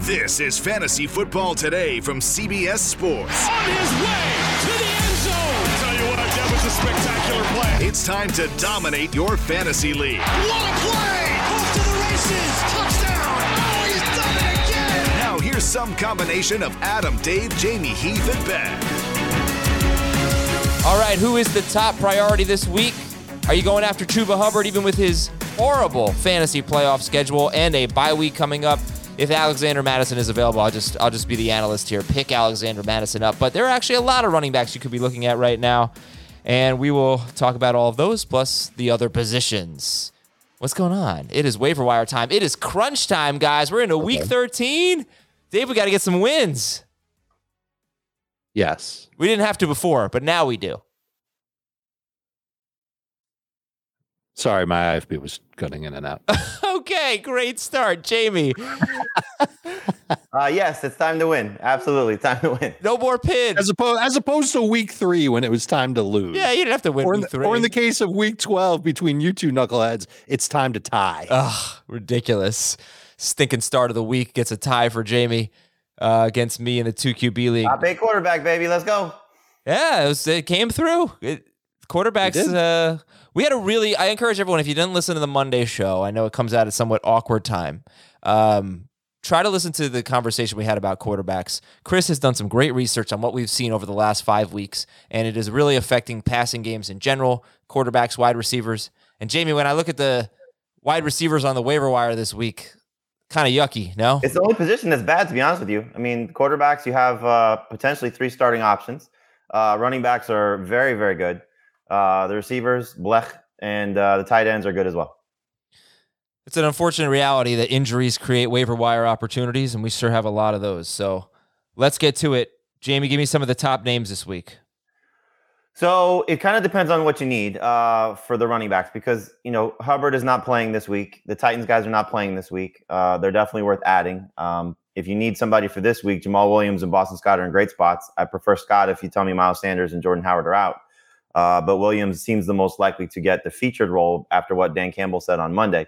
This is Fantasy Football Today from CBS Sports. On his way to the end zone. Tell you what, that was a spectacular play. It's time to dominate your fantasy league. What a play! Off to the races. Touchdown. Oh, he's done it again. Now here's some combination of Adam, Dave, Jamie, Heath, and Ben. All right, who is the top priority this week? Are you going after Chuba Hubbard even with his horrible fantasy playoff schedule and a bye week coming up? If Alexander Mattison is available, I'll just I'll just be the analyst here. Pick Alexander Mattison up. But there are actually a lot of running backs you could be looking at right now. And we will talk about all of those plus the other positions. What's going on? It is waiver wire time. It is crunch time, guys. We're into week 13. Dave, we got to get some wins. Yes. We didn't have to before, but now we do. Sorry, my IFB was cutting in and out. okay, great start, Jamie. Uh, yes, it's time to win. Absolutely, time to win. No more pins. As opposed, as opposed to week three when it was time to lose. yeah, you didn't have to win Or in, week the, three. or in the case of week 12 between you two knuckleheads, it's time to tie. Ugh, ridiculous. Stinking start of the week gets a tie for Jamie uh, against me in the two QB league. Top eight quarterback, baby. Let's go. Yeah, it, was, it came through. It, quarterbacks. Uh, we had a really. I encourage everyone if you didn't listen to the Monday show. I know it comes out at somewhat awkward time. Um, try to listen to the conversation we had about quarterbacks. Chris has done some great research on what we've seen over the last five weeks, and it is really affecting passing games in general, quarterbacks, wide receivers. And Jamie, when I look at the wide receivers on the waiver wire this week, kind of yucky. No, It's the only position that's bad, to be honest with you. I mean, quarterbacks, you have uh, potentially three starting options. Uh, running backs are very, very good. Uh, the receivers, blech, and uh, the tight ends are good as well. it's an unfortunate reality that injuries create waiver wire opportunities, and we sure have a lot of those. So let's get to it. Jamie, give me some of the top names this week. So it kind of depends on what you need uh, for the running backs because you know Hubbard is not playing this week. The Titans guys are not playing this week. Uh, they're definitely worth adding. Um, if you need somebody for this week, Jamaal Williams and Boston Scott are in great spots. I prefer Scott if you tell me Miles Sanders and Jordan Howard are out. Uh, but Williams seems the most likely to get the featured role after what Dan Campbell said on Monday.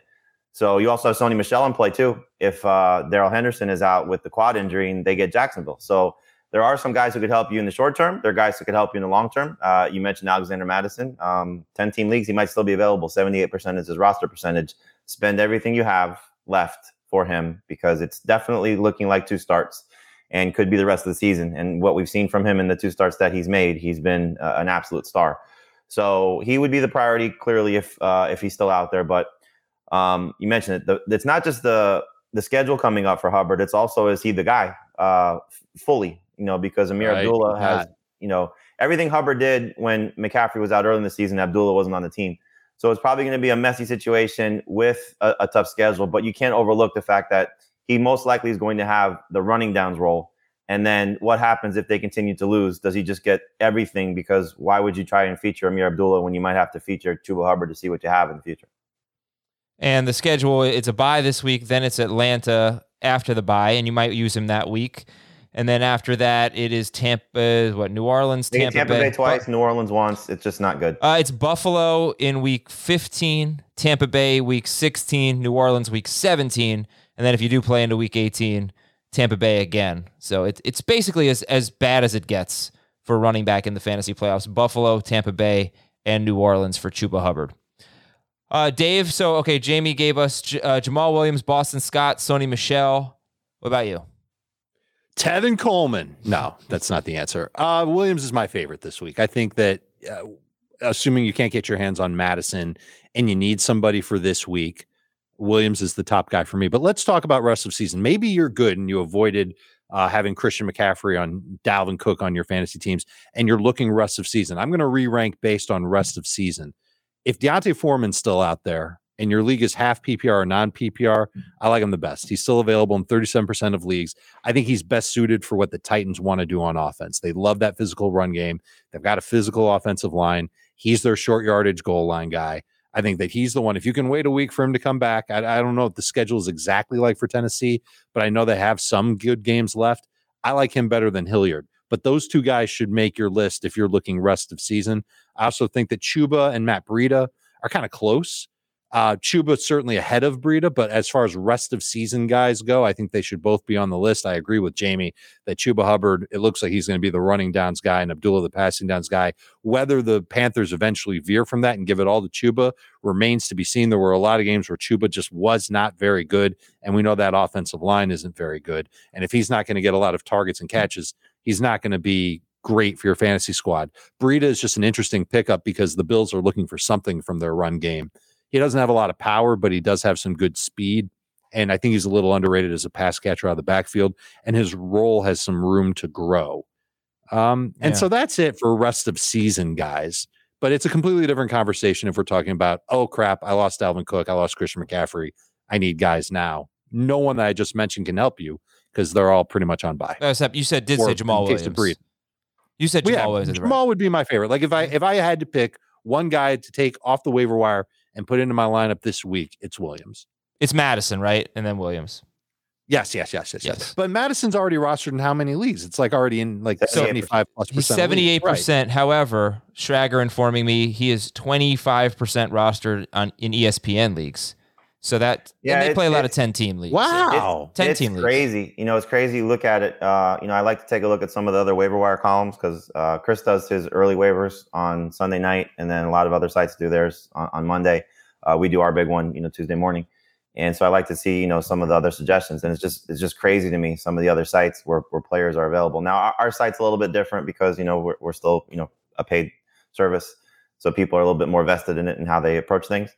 So you also have Sony Michel in play too. If uh, Darrell Henderson is out with the quad injury and they get Jacksonville, so there are some guys who could help you in the short term. There are guys who could help you in the long term. Uh, you mentioned Alexander Mattison. Um, 10 team leagues, he might still be available. 78% is his roster percentage. Spend everything you have left for him because it's definitely looking like two starts and could be the rest of the season. And what we've seen from him in the two starts that he's made, he's been uh, an absolute star. So he would be the priority clearly if uh, if he's still out there. But um, you mentioned it. The, it's not just the the schedule coming up for Hubbard. It's also is he the guy uh, fully? You know, because Ameer Right. Abdullah has you know everything Hubbard did when McCaffrey was out early in the season. Abdullah wasn't on the team, so it's probably going to be a messy situation with a, a tough schedule. But you can't overlook the fact that he most likely is going to have the running downs role. And then what happens if they continue to lose? Does he just get everything? Because why would you try and feature Ameer Abdullah when you might have to feature Chuba Hubbard to see what you have in the future? And the schedule, it's a bye this week, then it's Atlanta after the bye, and you might use him that week. And then after that, it is Tampa, what, New Orleans, Tampa, Tampa Bay Bu- twice, New Orleans once. It's just not good. Uh, it's Buffalo in week 15, Tampa Bay week 16, New Orleans week 17. And then if you do play into week 18, Tampa Bay again. So it, it's basically as, as bad as it gets for running back in the fantasy playoffs Buffalo, Tampa Bay, and New Orleans for Chuba Hubbard. Uh, Dave, so okay, Jamie gave us J- uh, Jamaal Williams, Boston Scott, Sony Michel. What about you? Tevin Coleman. No, that's not the answer. Uh, Williams is my favorite this week. I think that, uh, assuming you can't get your hands on Mattison and you need somebody for this week, Williams is the top guy for me. But let's talk about rest of season. Maybe you're good and you avoided uh, having Christian McCaffrey on Dalvin Cook on your fantasy teams, and you're looking rest of season. I'm going to re rank based on rest of season. If D'Onta Foreman's still out there, and your league is half PPR or non PPR, I like him the best. He's still available in 37% of leagues. I think he's best suited for what the Titans want to do on offense. They love that physical run game. They've got a physical offensive line. He's their short yardage goal line guy. I think that he's the one. If you can wait a week for him to come back, I, I don't know what the schedule is exactly like for Tennessee, but I know they have some good games left. I like him better than Hilliard. But those two guys should make your list if you're looking rest of season. I also think that Chuba and Matt Breida are kind of close. Uh, Chuba certainly ahead of Breida, but as far as rest of season guys go, I think they should both be on the list. I agree with Jamie that Chuba Hubbard, it looks like he's going to be the running downs guy and Abdullah the passing downs guy. Whether the Panthers eventually veer from that and give it all to Chuba remains to be seen. There were a lot of games where Chuba just was not very good, and we know that offensive line isn't very good. And if he's not going to get a lot of targets and catches, he's not going to be great for your fantasy squad. Breida is just an interesting pickup because the Bills are looking for something from their run game. He doesn't have a lot of power, but he does have some good speed. And I think he's a little underrated as a pass catcher out of the backfield, and his role has some room to grow. Um, and Yeah. so that's it for rest of season, guys. But it's a completely different conversation if we're talking about, oh crap, I lost Dalvin Cook, I lost Christian McCaffrey. I need guys now. No one that I just mentioned can help you because they're all pretty much on by. No, except you said did Or say Jamaal in case of Williams. You said Well, Jamaal yeah, Williams. is right. Jamaal would be my favorite. Like if I if I had to pick one guy to take off the waiver wire and put into my lineup this week, it's Williams. It's Mattison, right? And then Williams. Yes, yes, yes, yes, yes. Yes. But Mattison's already rostered in how many leagues? It's like already in like 78%. seventy-five plus percent. He's of leagues. seventy-eight Right. percent. However, Schrager informing me he is twenty-five percent rostered on in ESPN leagues. So that Yeah, and they play a lot of ten-team leagues. Wow. 10 it's team leagues. crazy. You know, it's crazy. You look at it. Uh, you know, I like to take a look at some of the other waiver wire columns because uh, Chris does his early waivers on Sunday night, and then a lot of other sites do theirs on, on Monday. Uh, we do our big one, you know, Tuesday morning, and so I like to see, you know, some of the other suggestions. And it's just it's just crazy to me some of the other sites where, where players are available. Now our, our site's a little bit different because you know we're, we're still you know a paid service, so people are a little bit more vested in it and how they approach things.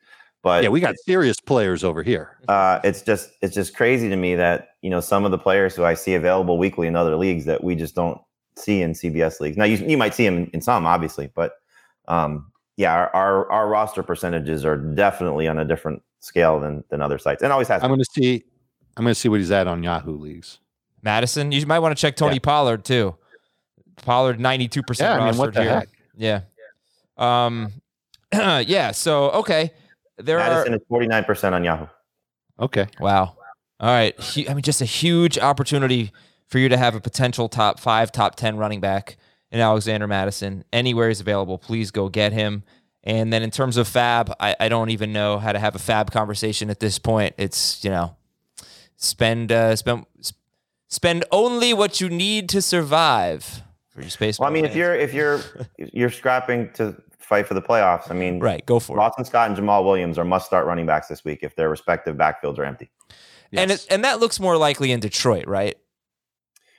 But Yeah, we got serious players over here. uh, it's just it's just crazy to me that you know some of the players who I see available weekly in other leagues that we just don't see in CBS leagues. Now you you might see them in, in some, obviously, but um, yeah, our, our our roster percentages are definitely on a different scale than than other sites, and always has. I'm going to see. I'm going to see what he's at on Yahoo leagues. Mattison. You might want to check Tony Yeah. Pollard too. Pollard ninety-two percent Yeah, I mean, what the here. heck? Yeah. Um. yeah. So okay, there Mattison are is forty nine percent on Yahoo. Okay. wow. All right. I mean, just a huge opportunity for you to have a potential top five, top ten running back in Alexander Mattison. Anywhere he's available, please go get him. And then in terms of Fab, I, I don't even know how to have a Fab conversation at this point. It's you know, spend uh, spend spend only what you need to survive for your space. Well, I mean, if you're if you're you're scrapping to fight for the playoffs, I mean, right, go for it. Boston Scott and Jamaal Williams are must start running backs this week if their respective backfields are empty. And it, and that looks more likely in Detroit, right?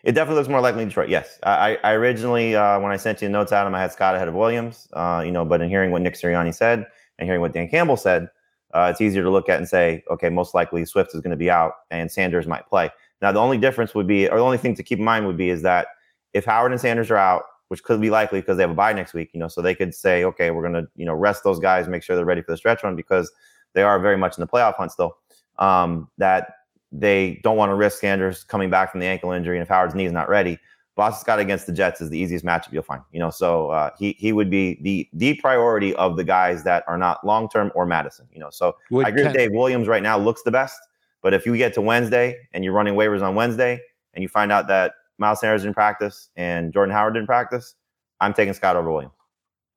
It definitely looks more likely in Detroit. Yes, I, I originally uh, when I sent you the notes, Adam, I had Scott ahead of Williams. Uh, you know, but in hearing what Nick Sirianni said and hearing what Dan Campbell said, uh, it's easier to look at and say, okay, most likely Swift is going to be out and Sanders might play. Now, the only difference would be, or the only thing to keep in mind would be, is that if Howard and Sanders are out, which could be likely because they have a bye next week, you know, so they could say, okay, we're going to you know rest those guys, make sure they're ready for the stretch run because they are very much in the playoff hunt still. Um, that they don't want to risk Sanders coming back from the ankle injury, and if Howard's knee is not ready, Boston Scott against the Jets is the easiest matchup you'll find. You know, so uh, he he would be the the priority of the guys that are not long term or Mattison. You know, so Would I agree with Dave. Williams right now looks the best, but if you get to Wednesday and you're running waivers on Wednesday and you find out that Miles Sanders didn't practice and Jordan Howard didn't practice, I'm taking Scott over Williams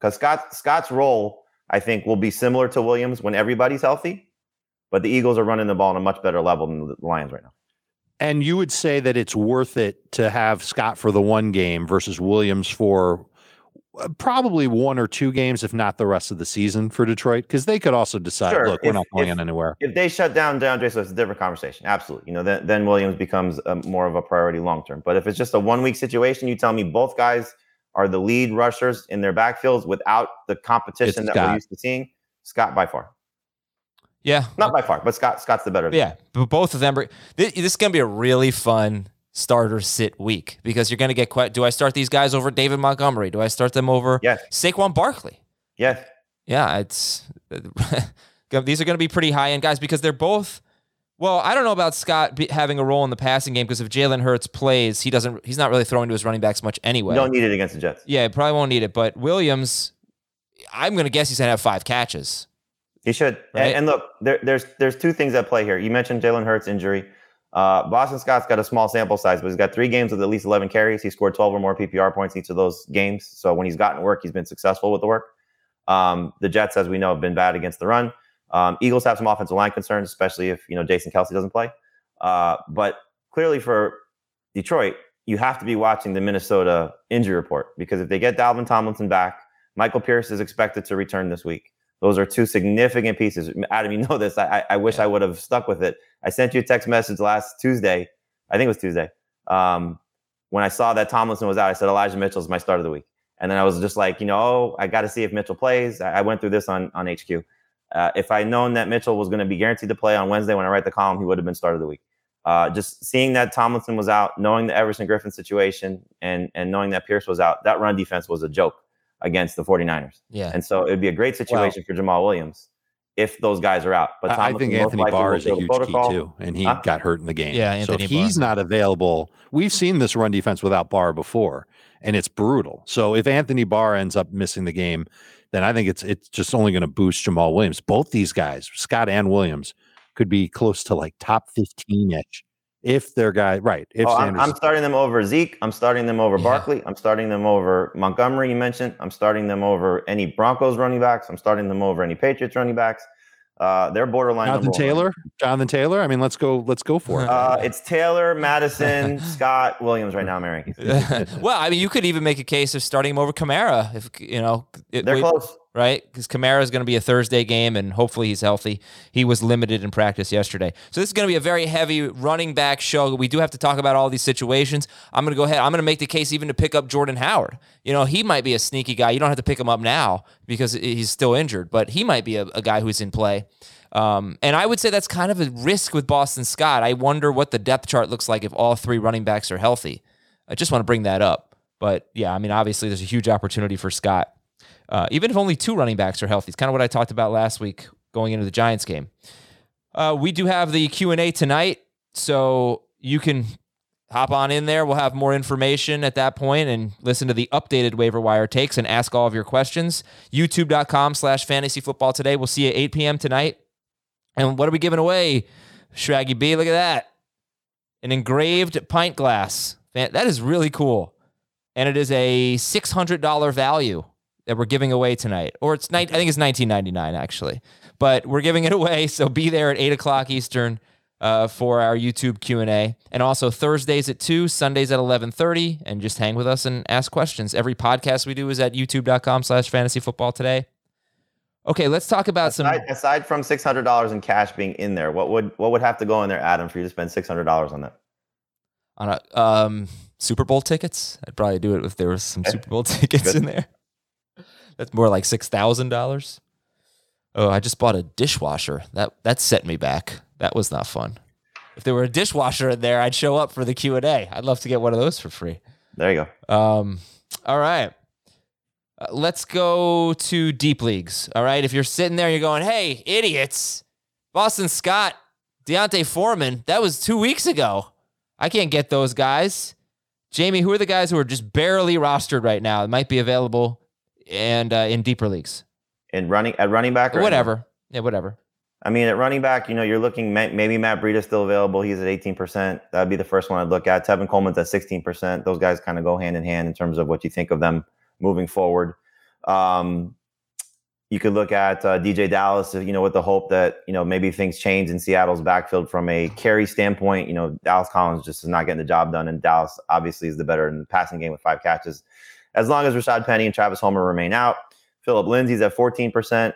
because Scott Scott's role I think will be similar to Williams when everybody's healthy, but the Eagles are running the ball on a much better level than the Lions right now. And you would say that it's worth it to have Scott for the one game versus Williams for probably one or two games, if not the rest of the season for Detroit, because they could also decide, Sure, look, we're if- not going if- anywhere. If they shut down DeAndre Swift, it's a different conversation. Absolutely. You know, then, then Williams becomes a, more of a priority long term. But if it's just a one week situation, you tell me both guys are the lead rushers in their backfields without the competition It's that Scott. we're used to seeing. Scott by far, Yeah. not by far, but Scott Scott's the better. Yeah, but both of them are. This, this is going to be a really fun starter sit week because you're going to get quite. Do I start these guys over David Montgomery? Do I start them over Yes. Saquon Barkley? Yes. Yeah, it's these are going to be pretty high end guys because they're both. Well, I don't know about Scott having a role in the passing game because if Jalen Hurts plays, he doesn't. He's not really throwing to his running backs much anyway. You don't need it against the Jets. yeah, he probably won't need it. But Williams, I'm going to guess he's going to have five catches. He should. Right. And, and look, there, there's there's two things at play here. You mentioned Jalen Hurts injury. Uh, Boston Scott's got a small sample size, but he's got three games with at least 11 carries. He scored 12 or more PPR points each of those games. So when he's gotten work, he's been successful with the work. Um, the Jets, as we know, have been bad against the run. Um, Eagles have some offensive line concerns, especially if you know Jason Kelce doesn't play. Uh, but clearly for Detroit, you have to be watching the Minnesota injury report because if they get Dalvin Tomlinson back, Michael Pierce is expected to return this week. Those are two significant pieces. Adam, you know this. I, I wish I would have stuck with it. I sent you a text message last Tuesday. I think it was Tuesday. Um, when I saw that Tomlinson was out, I said Elijah Mitchell is my start of the week. And then I was just like, you know, oh, I got to see if Mitchell plays. I, I went through this on on HQ. Uh, if I'd known that Mitchell was going to be guaranteed to play on Wednesday when I write the column, he would have been start of the week. Uh, just seeing that Tomlinson was out, knowing the Everson Griffen situation, and and knowing that Pierce was out, that run defense was a joke against the 49ers. Yeah, And so it'd be a great situation for Jamaal Williams if those guys are out. But I- I think Anthony Barr is a huge protocol. key too, and he Huh? got hurt in the game. Yeah, so Anthony if he's not available, we've seen this run defense without Barr before, and it's brutal. So if Anthony Barr ends up missing the game, then I think it's it's just only going to boost Jamaal Williams. Both these guys, Scott and Williams, could be close to like top fifteen ish if their guy right. If Oh, I'm, Sanders, I'm starting them over Zeke. I'm starting them over Yeah. Barkley. I'm starting them over Montgomery. You mentioned. I'm starting them over any Broncos running backs. I'm starting them over any Patriots running backs. Uh, they're borderline. Jonathan number one. Taylor, Jonathan Taylor. I mean, let's go. Let's go for it. Uh, it's Taylor, Mattison, Scott, Williams right now. in My rankings. well, I mean, you could even make a case of starting him over Kamara if you know. it- They're we- close. Right? Because Kamara is going to be a Thursday game, and hopefully he's healthy. He was limited in practice yesterday, so this is going to be a very heavy running back show. We do have to talk about all these situations. I'm going to go ahead. I'm going to make the case even to pick up Jordan Howard. You know, he might be a sneaky guy. You don't have to pick him up now because he's still injured, but he might be a, a guy who's in play. Um, and I would say that's kind of a risk with Boston Scott. I wonder what the depth chart looks like if all three running backs are healthy. I just want to bring that up. But yeah, I mean, obviously, there's a huge opportunity for Scott uh, even if only two running backs are healthy. It's kind of what I talked about last week going into the Giants game. Uh, we do have the Q and A tonight, so you can hop on in there. We'll have more information at that point and listen to the updated waiver wire takes and ask all of your questions. YouTube.com slash fantasy football today. We'll see you at 8 p.m. tonight. And what are we giving away? Shaggy B, look at that. An engraved pint glass. That is really cool. And it is a $600 value that we're giving away tonight. Or it's nine, I think it's 1999 actually. But we're giving it away. So be there at 8 o'clock Eastern uh, for our YouTube Q&A. And also Thursdays at 2, Sundays at 1130. And just hang with us and ask questions. Every podcast we do is at youtube.com slash fantasy football today. Okay, let's talk about some... Aside, aside from six hundred dollars in cash being in there, what would what would have to go in there, Adam, for you to spend six hundred dollars on that? on a um, Super Bowl tickets. I'd probably do it if there was some Super Bowl tickets in there. That's more like six thousand dollars. Oh, I just bought a dishwasher. That that set me back. That was not fun. If there were a dishwasher in there, I'd show up for the Q and A. I'd love to get one of those for free. There you go. Um, all right. Uh, let's go to deep leagues. All right. If you're sitting there, you're going, hey, idiots. Boston Scott, D'Onta Foreman, that was two weeks ago. I can't get those guys. Jamie, who are the guys who are just barely rostered right now? It might be available and uh, in deeper leagues. In running at running back, or whatever. Yeah, whatever. I mean, at running back, you know, you're looking maybe Matt Breida still available. He's at 18%. That'd be the first one I'd look at. Tevin Coleman's at 16%. Those guys kind of go hand in hand in terms of what you think of them moving forward. Um, you could look at uh, DeeJay Dallas, you know, with the hope that you know maybe things change in Seattle's backfield from a carry standpoint. You know, Dallas Collins just is not getting the job done, and Dallas obviously is the better in the passing game with five catches. As long as Rashad Penny and Travis Homer remain out. Philip Lindsay's at 14%.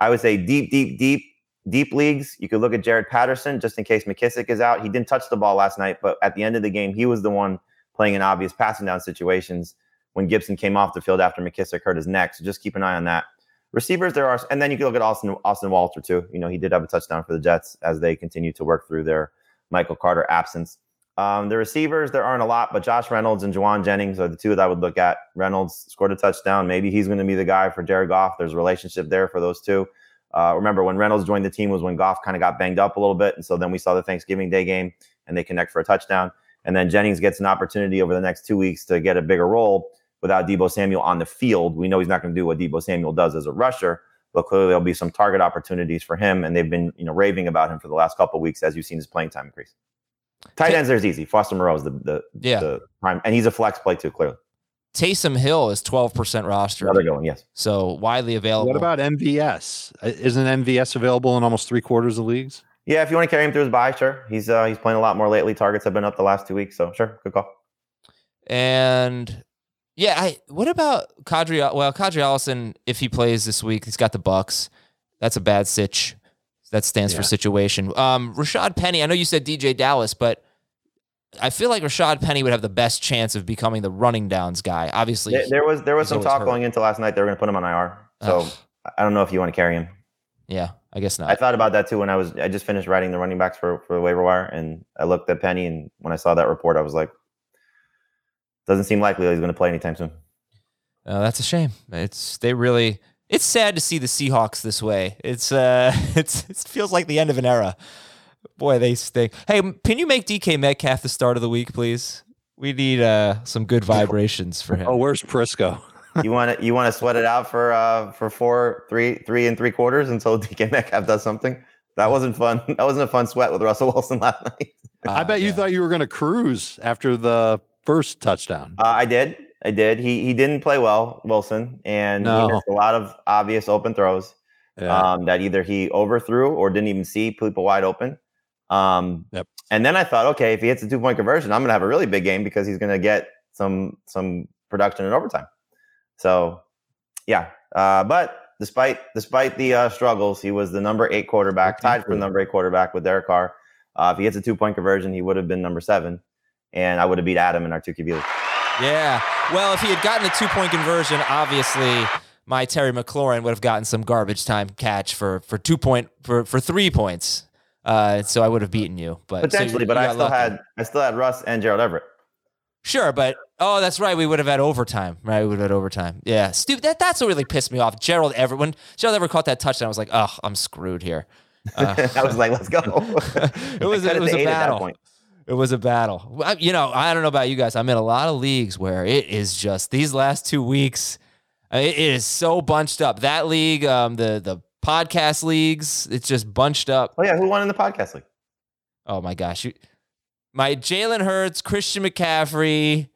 I would say deep, deep, deep, deep leagues. You could look at Jaret Patterson just in case McKissic is out. He didn't touch the ball last night, but at the end of the game, he was the one playing in obvious passing down situations when Gibson came off the field after McKissic hurt his neck. So just keep an eye on that. Receivers, there are, and then you can look at Austin Austin Walter too. You know, he did have a touchdown for the Jets as they continue to work through their Michael Carter absence. Um, the receivers, there aren't a lot, but Josh Reynolds and Jauan Jennings are the two that I would look at. Reynolds scored a touchdown. Maybe he's going to be the guy for Jared Goff. There's a relationship there for those two. Uh, remember, when Reynolds joined the team was when Goff kind of got banged up a little bit. And so then we saw the Thanksgiving Day game and they connect for a touchdown. And then Jennings gets an opportunity over the next two weeks to get a bigger role without Deebo Samuel on the field. We know he's not going to do what Deebo Samuel does as a rusher, but clearly there'll be some target opportunities for him. And they've been, you know, raving about him for the last couple weeks as you've seen his playing time increase. Tight ends, there's easy. Foster Moreau is the, the, Yeah. the prime, and he's a flex play too, clearly. Taysom Hill is 12% roster. Another going, yes. So widely available. What about MVS? Uh, Isn't MVS available in almost three quarters of leagues? Yeah, if you want to carry him through his bye, sure. He's uh, he's playing a lot more lately. Targets have been up the last two weeks, so sure, good call. And yeah, I what about Kadri? Well, Kadri Allison, if he plays this week, he's got the Bucs. That's a bad sitch. That stands for situation. Um, Rashad Penny. I know you said DeeJay Dallas, but I feel like Rashad Penny would have the best chance of becoming the running downs guy. Obviously, There, there was there was some talk hurt. going into last night. They were going to put him on IR, so Ugh. I don't know if you want to carry him. yeah, I guess not. I thought about that too when I was I just finished writing the running backs for for the waiver wire, and I looked at Penny, and when I saw that report, I was like, doesn't seem likely that he's going to play anytime soon. Uh, that's a shame. It's they really. It's sad to see the Seahawks this way. It's uh, it's it feels like the end of an era. Boy, they stink. Hey, can you make DK Metcalf the start of the week, please? We need uh some good vibrations for him. Oh, where's Prisco? you want to you want to sweat it out for uh for four three three and three quarters until DK Metcalf does something. That wasn't fun. That wasn't a fun sweat with Russell Wilson last night. I Ah, bet you thought you were going to cruise after the first touchdown. Uh, I did. I did. He he didn't play well, Wilson, and No. he missed a lot of obvious open throws Yeah. um, that either he overthrew or didn't even see people wide open. Um, Yep. And then I thought, okay, if he hits a two point conversion, I'm going to have a really big game because he's going to get some some production in overtime. So, yeah. Uh, but despite despite the uh, struggles, he was the number eight quarterback, tied for the number eight quarterback with Derek Carr. Uh, if he hits a two point conversion, he would have been number seven, and I would have beat Adam in our two QB league. Yeah. Well, if he had gotten a two point conversion, obviously my Terry McLaurin would have gotten some garbage time catch for for two point for for three points. Uh, so I would have beaten you, but so you- potentially. but you I still lucky. had I still had Russ and Gerald Everett. Sure, but oh, that's right. We would have had overtime, right? We would have had overtime. Yeah, stupid. That that's what really pissed me off. Gerald Everett. When Gerald Everett caught that touchdown, I was like, oh, I'm screwed here. Uh, I was like, let's go. it was it was a eight at that battle. It was a battle. I- You know, I don't know about you guys. I'm in a lot of leagues where it is just these last two weeks. uh, It is so bunched up. That league, um, the the podcast leagues, it's just bunched up. Oh yeah, who won in the podcast league? Oh my gosh, you, my Jalen Hurts, Christian McCaffrey.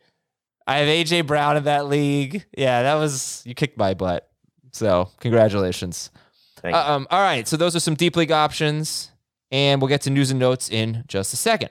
I have AJ Brown in that league. Yeah, that was you kicked my butt. So congratulations. Thank you. Uh, um, all right, so those are some deep league options, and we'll get to news and notes in just a second.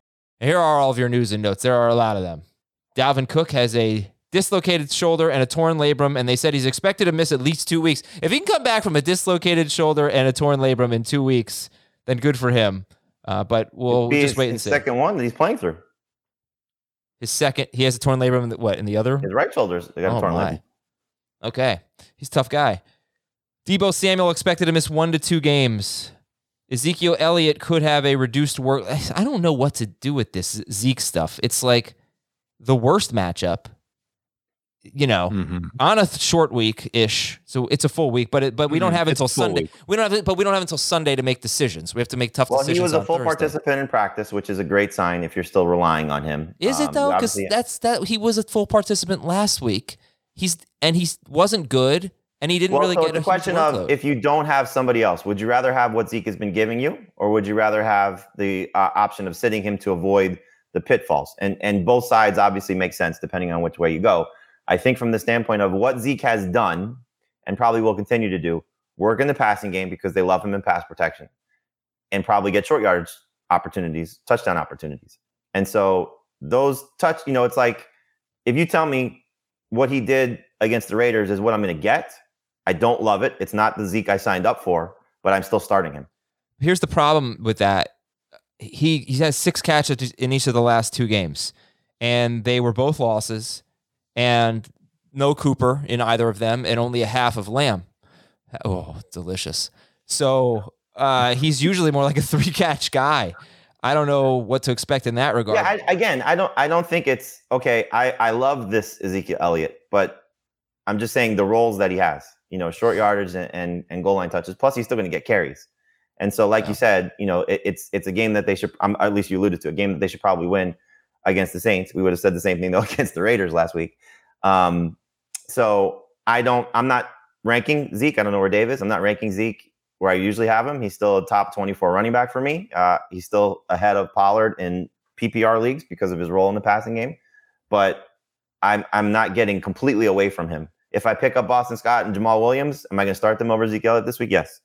Here are all of your news and notes. There are a lot of them. Dalvin Cook has a dislocated shoulder and a torn labrum, and they said he's expected to miss at least two weeks. If he can come back from a dislocated shoulder and a torn labrum in two weeks, then good for him. Uh, but we'll Be just his- wait and his see. Second one that he's playing through. His second, he has a torn labrum. In the, what in the other? His right shoulder. They got a Oh torn my. labrum. Okay, he's a tough guy. Deebo Samuel expected to miss one to two games. Ezekiel Elliott could have a reduced work. I don't know what to do with this Zeke stuff. It's like the worst matchup. You know, Mhm. on a th- short week ish, so it's a full week, but it, but we don't Mhm. have It's until Sunday. week. We don't have it, but we don't have until Sunday to make decisions. We have to make tough Well, decisions. he was a full Thursday. participant in practice, which is a great sign if you're still relying on him. Is Um, it though? Because that's that he was a full participant last week. he's and he wasn't good, and he didn't Well, really so get a question of if you don't have somebody else, would you rather have what Zeke has been giving you, or would you rather have the uh, option of sitting him to avoid the pitfalls? And and both sides obviously make sense depending on which way you go. I think from the standpoint of what Zeke has done and probably will continue to do, work in the passing game because they love him in pass protection, and probably get short yardage opportunities, touchdown opportunities. And so those touch, you know, it's like if you tell me what he did against the Raiders is what I'm going to get. I don't love it. It's not the Zeke I signed up for, but I'm still starting him. Here's the problem with that. He he has six catches in each of the last two games, and they were both losses, and no Cooper in either of them, and only a half of Lamb. Oh, delicious. So uh, he's usually more like a three catch guy. I don't know what to expect in that regard. Yeah, I, again, I don't I don't think it's okay. I I love this Ezekiel Elliott, but I'm just saying the roles that he has, you know, short yardage and and, and goal line touches. Plus, he's still going to get carries. And so, like you said, you know, it, it's it's a game that they should. Um, at least you alluded to a game that they should probably win against the Saints. We would have said the same thing though against the Raiders last week. Um, so I don't. I'm not ranking Zeke. I don't know where Dave is. I'm not ranking Zeke where I usually have him. He's still a top 24 running back for me. Uh, he's still ahead of Pollard in PPR leagues because of his role in the passing game. But I'm I'm not getting completely away from him. If I pick up Boston Scott and Jamaal Williams, am I going to start them over Zeke Elliott this week? Yes.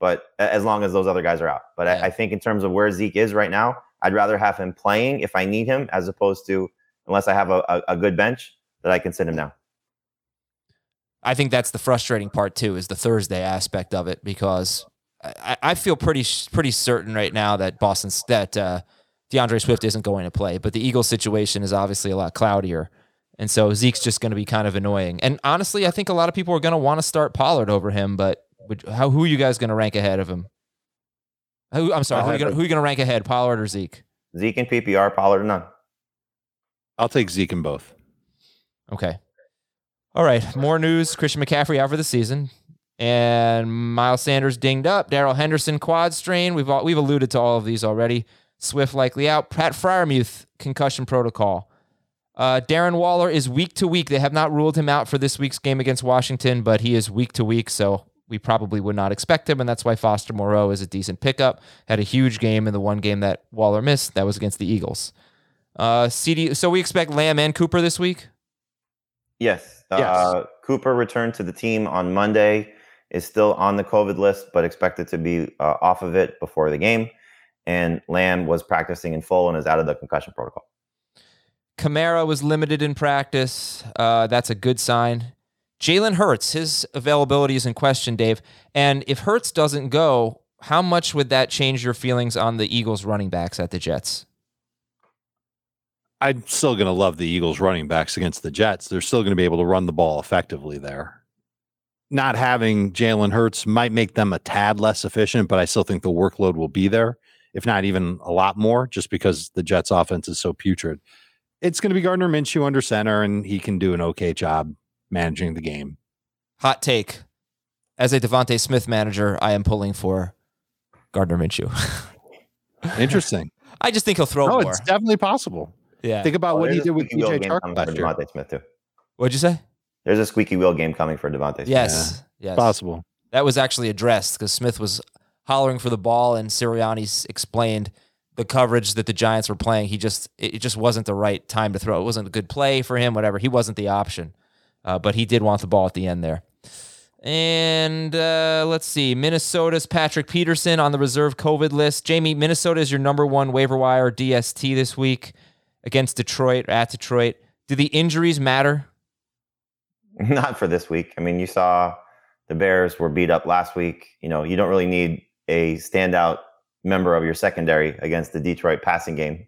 But as long as those other guys are out. But Yeah. I, I think in terms of where Zeke is right now, I'd rather have him playing if I need him as opposed to unless I have a, a, a good bench that I can send him now. I think that's the frustrating part too, is the Thursday aspect of it because I, I feel pretty pretty certain right now that Boston's that uh, DeAndre Swift isn't going to play, but the Eagles situation is obviously a lot cloudier, and so Zeke's just going to be kind of annoying. And honestly, I think a lot of people are going to want to start Pollard over him, but would, how who are you guys going to rank ahead of him? Who, I'm sorry, who are, you gonna, who are you going to rank ahead, Pollard or Zeke? Zeke and PPR, Pollard or none. I'll take Zeke in both. Okay. All right. More news. Christian McCaffrey out for the season. And Miles Sanders dinged up. Darrell Henderson quad strain. We've all, we've alluded to all of these already. Swift likely out. Pat Freiermuth concussion protocol. Uh, Darren Waller is week to week. They have not ruled him out for this week's game against Washington, but he is week to week, so we probably would not expect him, and that's why Foster Moreau is a decent pickup. Had a huge game in the one game that Waller missed. That was against the Eagles. Uh, CD. So we expect Lamb and Cooper this week. Yes. Yes. Uh, Cooper returned to the team on Monday, is still on the COVID list, but expected to be uh, off of it before the game. And Lamb was practicing in full and is out of the concussion protocol. Kamara was limited in practice. Uh, that's a good sign. Jalen Hurts, his availability is in question, Dave. And if Hurts doesn't go, how much would that change your feelings on the Eagles running backs at the Jets? I'm still going to love the Eagles running backs against the Jets. They're still going to be able to run the ball effectively there. Not having Jalen Hurts might make them a tad less efficient, but I still think the workload will be there, if not even a lot more, just because the Jets offense is so putrid. It's going to be Gardner Minshew under center, and he can do an okay job managing the game. Hot take. As a DeVonta Smith manager, I am pulling for Gardner Minshew. Interesting. I just think he'll throw no, more. it's definitely possible. Yeah. Think about Oh, what he there's a did with squeaky wheel DJ game Chark coming last for year. DeVonta Smith too. What'd you say? There's a squeaky wheel game coming for DeVonta Smith. Yes. Yes. Possible. That was actually addressed because Smith was hollering for the ball, and Sirianni explained the coverage that the Giants were playing. He just it just wasn't the right time to throw. It wasn't a good play for him. Whatever. He wasn't the option, uh, but he did want the ball at the end there. And uh, let's see, Minnesota's Patrick Peterson on the reserve COVID list. Jamie, Minnesota is your number one waiver wire DST this week against Detroit or at Detroit. Do the injuries matter? Not for this week. I mean, you saw the Bears were beat up last week. You know, you don't really need a standout member of your secondary against the Detroit passing game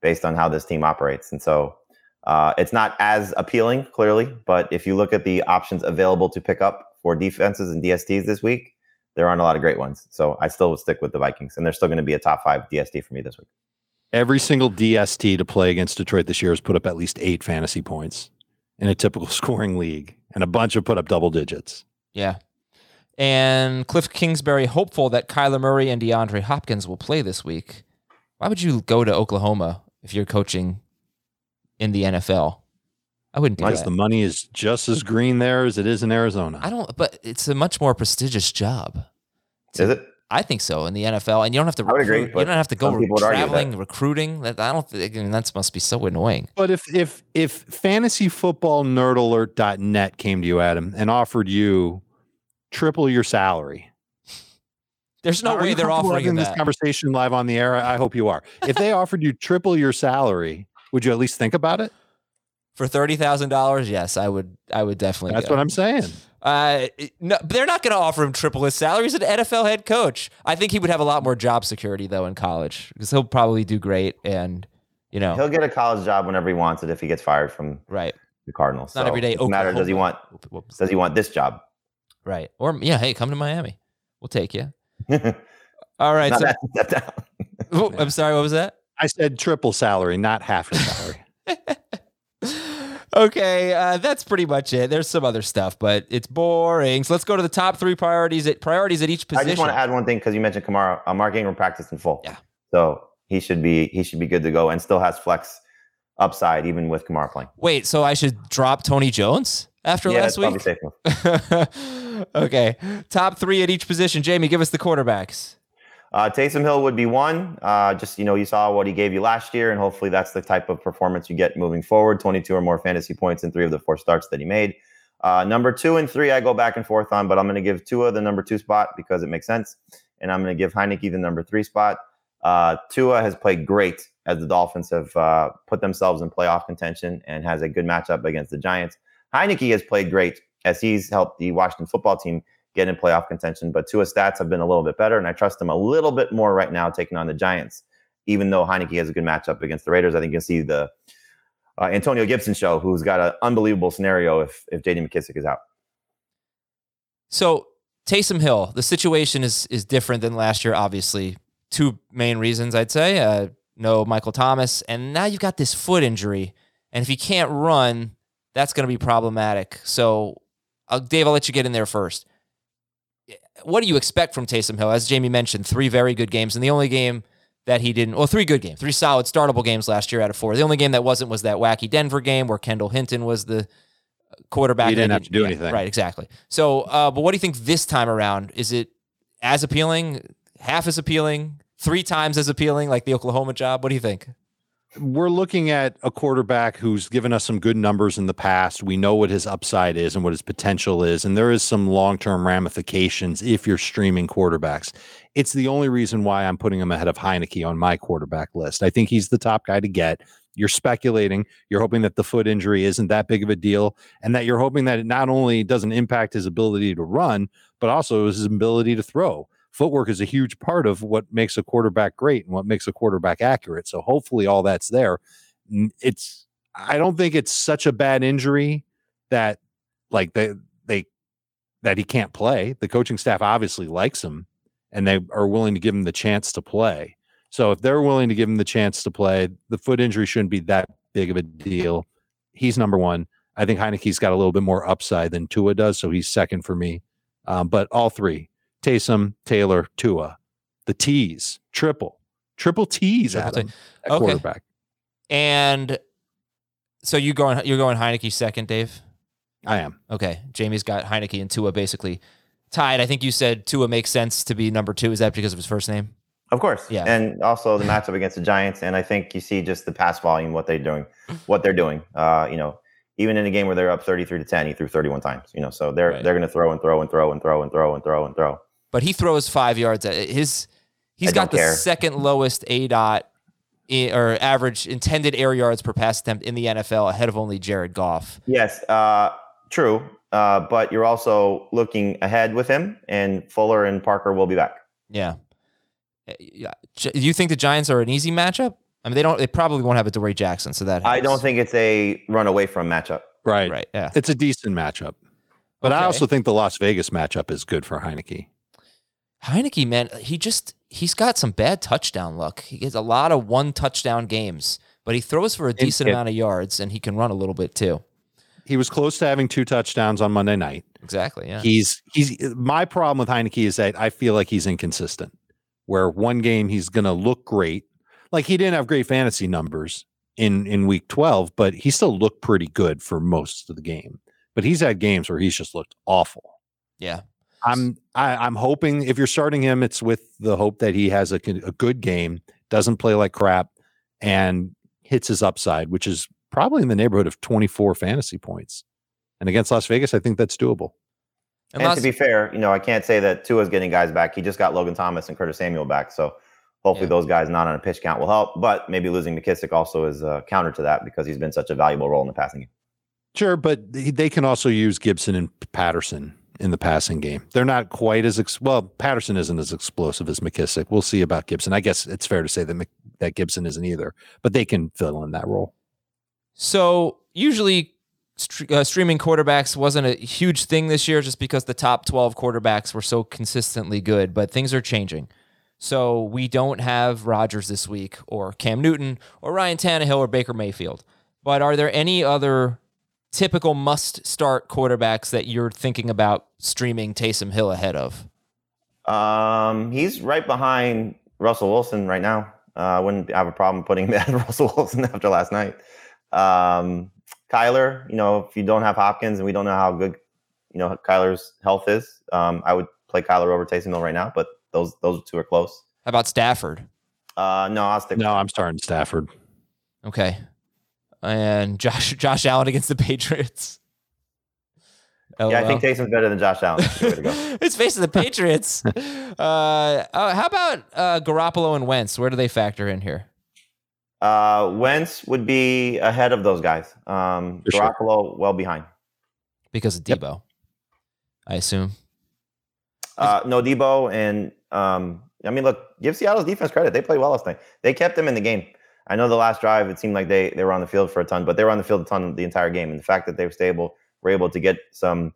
based on how this team operates. And so uh, it's not as appealing, clearly. But if you look at the options available to pick up for defenses and DSTs this week, there aren't a lot of great ones. So I still would stick with the Vikings, and they're still going to be a top five DST for me this week. Every single DST to play against Detroit this year has put up at least eight fantasy points in a typical scoring league, and a bunch have put up double digits. Yeah. And Kliff Kingsbury hopeful that Kyler Murray and DeAndre Hopkins will play this week. Why would you go to Oklahoma if you're coaching in the NFL? I wouldn't do Because that. the money is just as green there as it is in Arizona. I don't, but it's a much more prestigious job. Is it? I think so in the NFL, and you don't have to. I would agree, you don't have to go some people would argue that. traveling, recruiting. That I don't think. I mean, that must be so annoying. But if if if fantasyfootballnerdalert.net came to you, Adam, and offered you triple your salary, There's no Are way they're comfortable offering having him this conversation live on the air. I I hope you are. If they offered you triple your salary, would you at least think about it? for thirty thousand dollars. Yes, I would. I would definitely. That's go. what I'm saying. Uh, no, they're not going to offer him triple his salary. He's an NFL head coach. I think he would have a lot more job security though in college because he'll probably do great. And you know, He'll get a college job whenever he wants it if he gets fired from right? the Cardinals. Not So every day. it doesn't matter. Does he want? Oklahoma. Whoops. Does he want this job? Right? Or yeah, hey, come to Miami. We'll take you. All right. So, that down. Oh, I'm sorry. What was that? I said triple salary, not half your salary. okay, uh, that's pretty much it. There's some other stuff, but it's boring. So let's go to the top three priorities at priorities at each position. I just want to add one thing because you mentioned Kamara. Uh, Mark Ingram practiced in full. Yeah. So he should be he should be good to go and still has flex upside even with Kamara playing. Wait, so I should drop Tony Jones after yeah, last week? okay, top three at each position. Jamie, give us the quarterbacks. Uh, Taysom Hill would be one. Uh, just you know, you saw what he gave you last year, and hopefully that's the type of performance you get moving forward. Twenty-two or more fantasy points in three of the four starts that he made. Uh, number two and three, I go back and forth on, but I'm going to give Tua the number two spot because it makes sense, and I'm going to give Heinicke the number three spot. Uh, Tua has played great as the Dolphins have uh, put themselves in playoff contention and has a good matchup against the Giants. Heinicke has played great as he's helped the Washington football team get in playoff contention. But Tua's stats have been a little bit better, and I trust him a little bit more right now taking on the Giants. Even though Heinicke has a good matchup against the Raiders, I think you can see the uh, Antonio Gibson show, who's got an unbelievable scenario if if J.D. McKissic is out. So Taysom Hill, the situation is is different than last year. Obviously, two main reasons I'd say. Uh, no Michael Thomas, and now you've got this foot injury, and if he can't run, that's going to be problematic. So, uh, Dave, I'll let you get in there first. What do you expect from Taysom Hill? As Jamie mentioned, three very good games, and the only game that he didn't, well, three good games, three solid startable games last year out of four. The only game that wasn't was that wacky Denver game where Kendall Hinton was the quarterback. He didn't have to do anything. Right, exactly. So, uh, but what do you think this time around? Is it as appealing, half as appealing, three times as appealing, like the Oklahoma job? What do you think? We're looking at a quarterback who's given us some good numbers in the past. We know what his upside is and what his potential is, and there is some long-term ramifications if you're streaming quarterbacks. It's the only reason why I'm putting him ahead of Heinicke on my quarterback list. I think he's the top guy to get. You're speculating. You're hoping that the foot injury isn't that big of a deal, and that you're hoping that it not only doesn't impact his ability to run, but also his ability to throw. Footwork is a huge part of what makes a quarterback great and what makes a quarterback accurate. So hopefully all that's there. It's I don't think it's such a bad injury that like they they that he can't play. The coaching staff obviously likes him and they are willing to give him the chance to play. So if they're willing to give him the chance to play, the foot injury shouldn't be that big of a deal. He's number one. I think Heinicke's got a little bit more upside than Tua does, so he's second for me. Um, but all three, Taysom, Taylor, Tua, the T's, triple, triple T's, Triple Adam, T. at Okay. quarterback. And so you going you're going Heinicke second, Dave? I am. Okay. Jamie's got Heinicke and Tua basically tied. I think you said Tua makes sense to be number two. Is that because of his first name? Of course. Yeah. And also the matchup against the Giants. And I think you see just the pass volume, what they're doing, what they're doing. Uh, you know, even in a game where they're up 33 to 10, he threw 31 times, you know, so they're, Right. they're going to throw and throw and throw and throw and throw and throw and throw. But he throws five yards. At his he's I got the care. second lowest A dot or average intended air yards per pass attempt in the NFL, ahead of only Jared Goff. Yes. Uh, true. Uh, but you're also looking ahead with him and Fuller and Parker will be back. Yeah. Yeah. Do you think the Giants are an easy matchup? I mean, they don't. They probably won't have a Adoree' Jackson, so that I don't think it's a run away from matchup. Right. Right. Yeah. It's a decent matchup. But I also think the Las Vegas matchup is good for Heinicke. Heinicke, man, he just he's got some bad touchdown luck. He gets a lot of one touchdown games, but he throws for a decent it- amount of yards and he can run a little bit too. He was close to having two touchdowns on Monday night. Exactly. Yeah. He's he's my problem with Heinicke is that I feel like he's inconsistent. Where one game he's going to look great, like he didn't have great fantasy numbers, in in week 12, but he still looked pretty good for most of the game. But he's had games where he's just looked awful. Yeah. I'm I, I'm hoping if you're starting him, it's with the hope that he has a, a good game, doesn't play like crap, and hits his upside, which is probably in the neighborhood of 24 fantasy points. And against Las Vegas, I think that's doable. And, to be fair, you know, I can't say that Tua's getting guys back. He just got Logan Thomas and Curtis Samuel back, so hopefully yeah. those guys not on a pitch count will help. But maybe losing McKissic also is a counter to that because he's been such a valuable role in the passing game. Sure, but they can also use Gibson and Patterson in the passing game. They're not quite as ex- well. Patterson isn't as explosive as McKissic. We'll see about Gibson. I guess it's fair to say that Mc- that Gibson isn't either, but they can fill in that role. So usually, st- uh, streaming quarterbacks wasn't a huge thing this year, just because the top twelve quarterbacks were so consistently good. But things are changing. So we don't have Rodgers this week, or Cam Newton, or Ryan Tannehill, or Baker Mayfield. But are there any other typical must start quarterbacks that you're thinking about streaming Taysom Hill ahead of? Um, he's right behind Russell Wilson right now. Uh, I wouldn't have a problem putting that Russell Wilson after last night. Um, Kyler, you know, if you don't have Hopkins and we don't know how good, you know, Kyler's health is, um, I would play Kyler over Taysom Hill right now. But those those two are close. How about Stafford? Uh, no, I'll stick. No, I'm starting Stafford. Okay, and Josh Josh Allen against the Patriots. Yeah, I think Taysom's better than Josh Allen. it's facing the Patriots. uh, uh, how about uh, Garoppolo and Wentz? Where do they factor in here? Uh, Wentz would be ahead of those guys. Um, Garoppolo sure. well behind because of Deebo, yep. I assume. Uh, no Deebo and um, I mean, look, give Seattle's defense credit. They play well last night. They kept them in the game. I know the last drive, it seemed like they they were on the field for a ton, but they were on the field a ton the entire game. And the fact that they were stable, were able to get some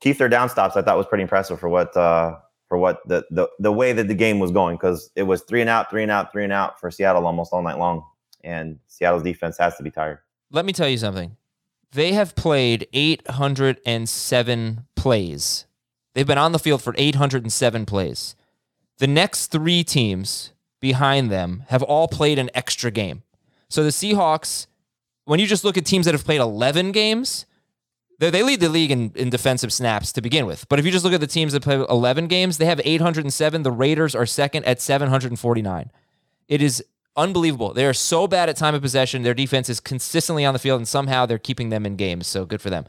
keep their down stops, I thought was pretty impressive for what uh, for what the, the the way that the game was going because it was three and out, three and out, three and out for Seattle almost all night long, and Seattle's defense has to be tired. Let me tell you something. They have played 807 plays. They've been on the field for 807 plays. The next three teams behind them have all played an extra game. So the Seahawks, when you just look at teams that have played 11 games, they lead the league in, in defensive snaps to begin with. But if you just look at the teams that play 11 games, they have 807. The Raiders are second at 749. It is unbelievable. They are so bad at time of possession. Their defense is consistently on the field, and somehow they're keeping them in games. So good for them.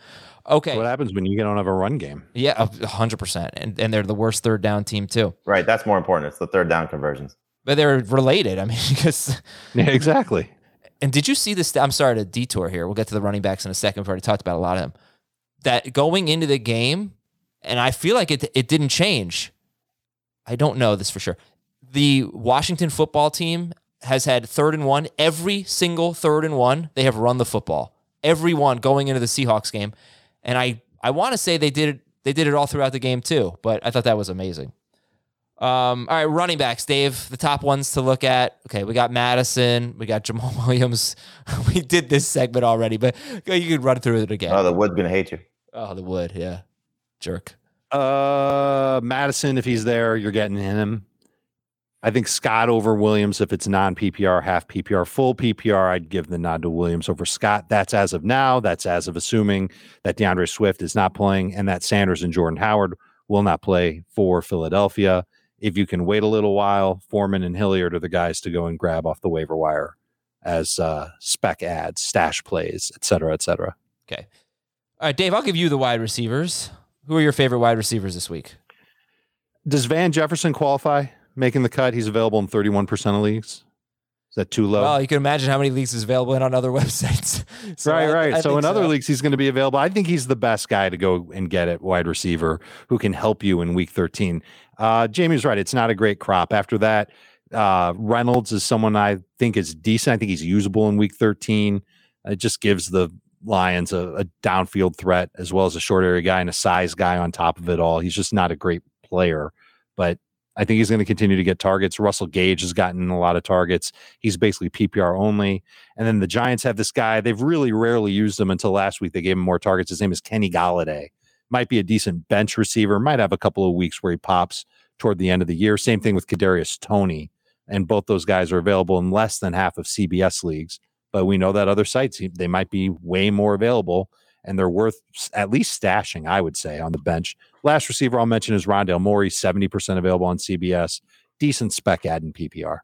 Okay. what happens when you don't have a run game? Yeah, 100%. And, and they're the worst third down team, too. Right. That's more important. It's the third down conversions but they're related. I mean, because yeah, exactly. And did you see this? I'm sorry to detour here. We'll get to the running backs in a second. We've already talked about a lot of them. That going into the game, and I feel like it it didn't change. I don't know this for sure. The Washington football team has had third and one every single third and one. They have run the football every one going into the Seahawks game, and I I want to say they did it they did it all throughout the game too. But I thought that was amazing. Um, all right, running backs, Dave. The top ones to look at. Okay, we got Mattison, we got Jamaal Williams. we did this segment already, but you could run through it again. Oh, the wood's gonna hate you. Oh, the wood, yeah, jerk. Uh, Mattison, if he's there, you're getting him. I think Scott over Williams if it's non PPR, half PPR, full PPR. I'd give the nod to Williams over Scott. That's as of now. That's as of assuming that D'Andre Swift is not playing and that Sanders and Jordan Howard will not play for Philadelphia if you can wait a little while, Foreman and Hilliard are the guys to go and grab off the waiver wire as uh, spec ads, stash plays, et cetera, et cetera. Okay. All right, Dave, I'll give you the wide receivers. Who are your favorite wide receivers this week? Does Van Jefferson qualify making the cut? He's available in 31% of leagues. Is that too low? Well, you can imagine how many leagues is available in on other websites. so right, I, right. I so in so. other leagues, he's going to be available. I think he's the best guy to go and get at wide receiver who can help you in week 13. Uh, Jamie was right. It's not a great crop. After that, uh, Reynolds is someone I think is decent. I think he's usable in week 13. It just gives the Lions a, a downfield threat as well as a short area guy and a size guy on top of it all. He's just not a great player, but I think he's going to continue to get targets. Russell Gage has gotten a lot of targets. He's basically PPR only. And then the Giants have this guy. They've really rarely used him until last week. They gave him more targets. His name is Kenny Golladay. Might be a decent bench receiver. Might have a couple of weeks where he pops toward the end of the year. Same thing with Kadarius Toney, And both those guys are available in less than half of CBS leagues. but we know that other sites they might be way more available and they're worth at least stashing, I would say, on the bench. Last receiver I'll mention is Rondale Moore, 70% available on CBS. Decent spec ad in PPR.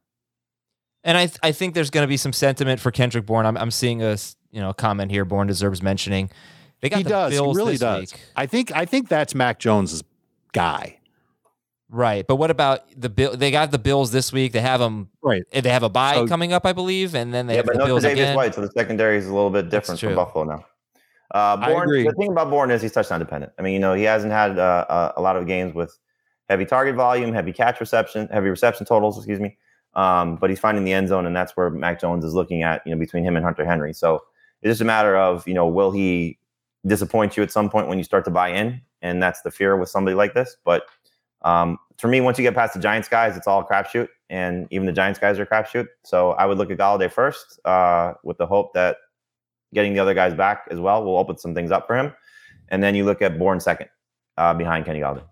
And I th- I think there's going to be some sentiment for Kendrick Bourne. I'm I'm seeing a you know comment here. Bourne deserves mentioning. They got he the does. Bills he really this does. week. I think I think that's Mac Jones's guy. Right, but what about the bill? They got the Bills this week. They have them. Right. They have a bye So- coming up, I believe, and then they yeah, have but the no Bills Davis again. White, so the secondary is a little bit different from Buffalo now. Uh, I Bourne, agree. The thing about Bourne is he's touchdown dependent. I mean, you know, he hasn't had uh, a, a lot of games with heavy target volume, heavy catch reception, heavy reception totals. Excuse me. Um, but he's finding the end zone, and that's where Mac Jones is looking at. You know, between him and Hunter Henry. So it's just a matter of you know, will he disappoint you at some point when you start to buy in? And that's the fear with somebody like this. But um, for me, once you get past the Giants guys, it's all crapshoot, and even the Giants guys are crapshoot. So I would look at Golladay first, uh, with the hope that getting the other guys back as well will open some things up for him, and then you look at Bourne second, uh, behind Kenny Golladay.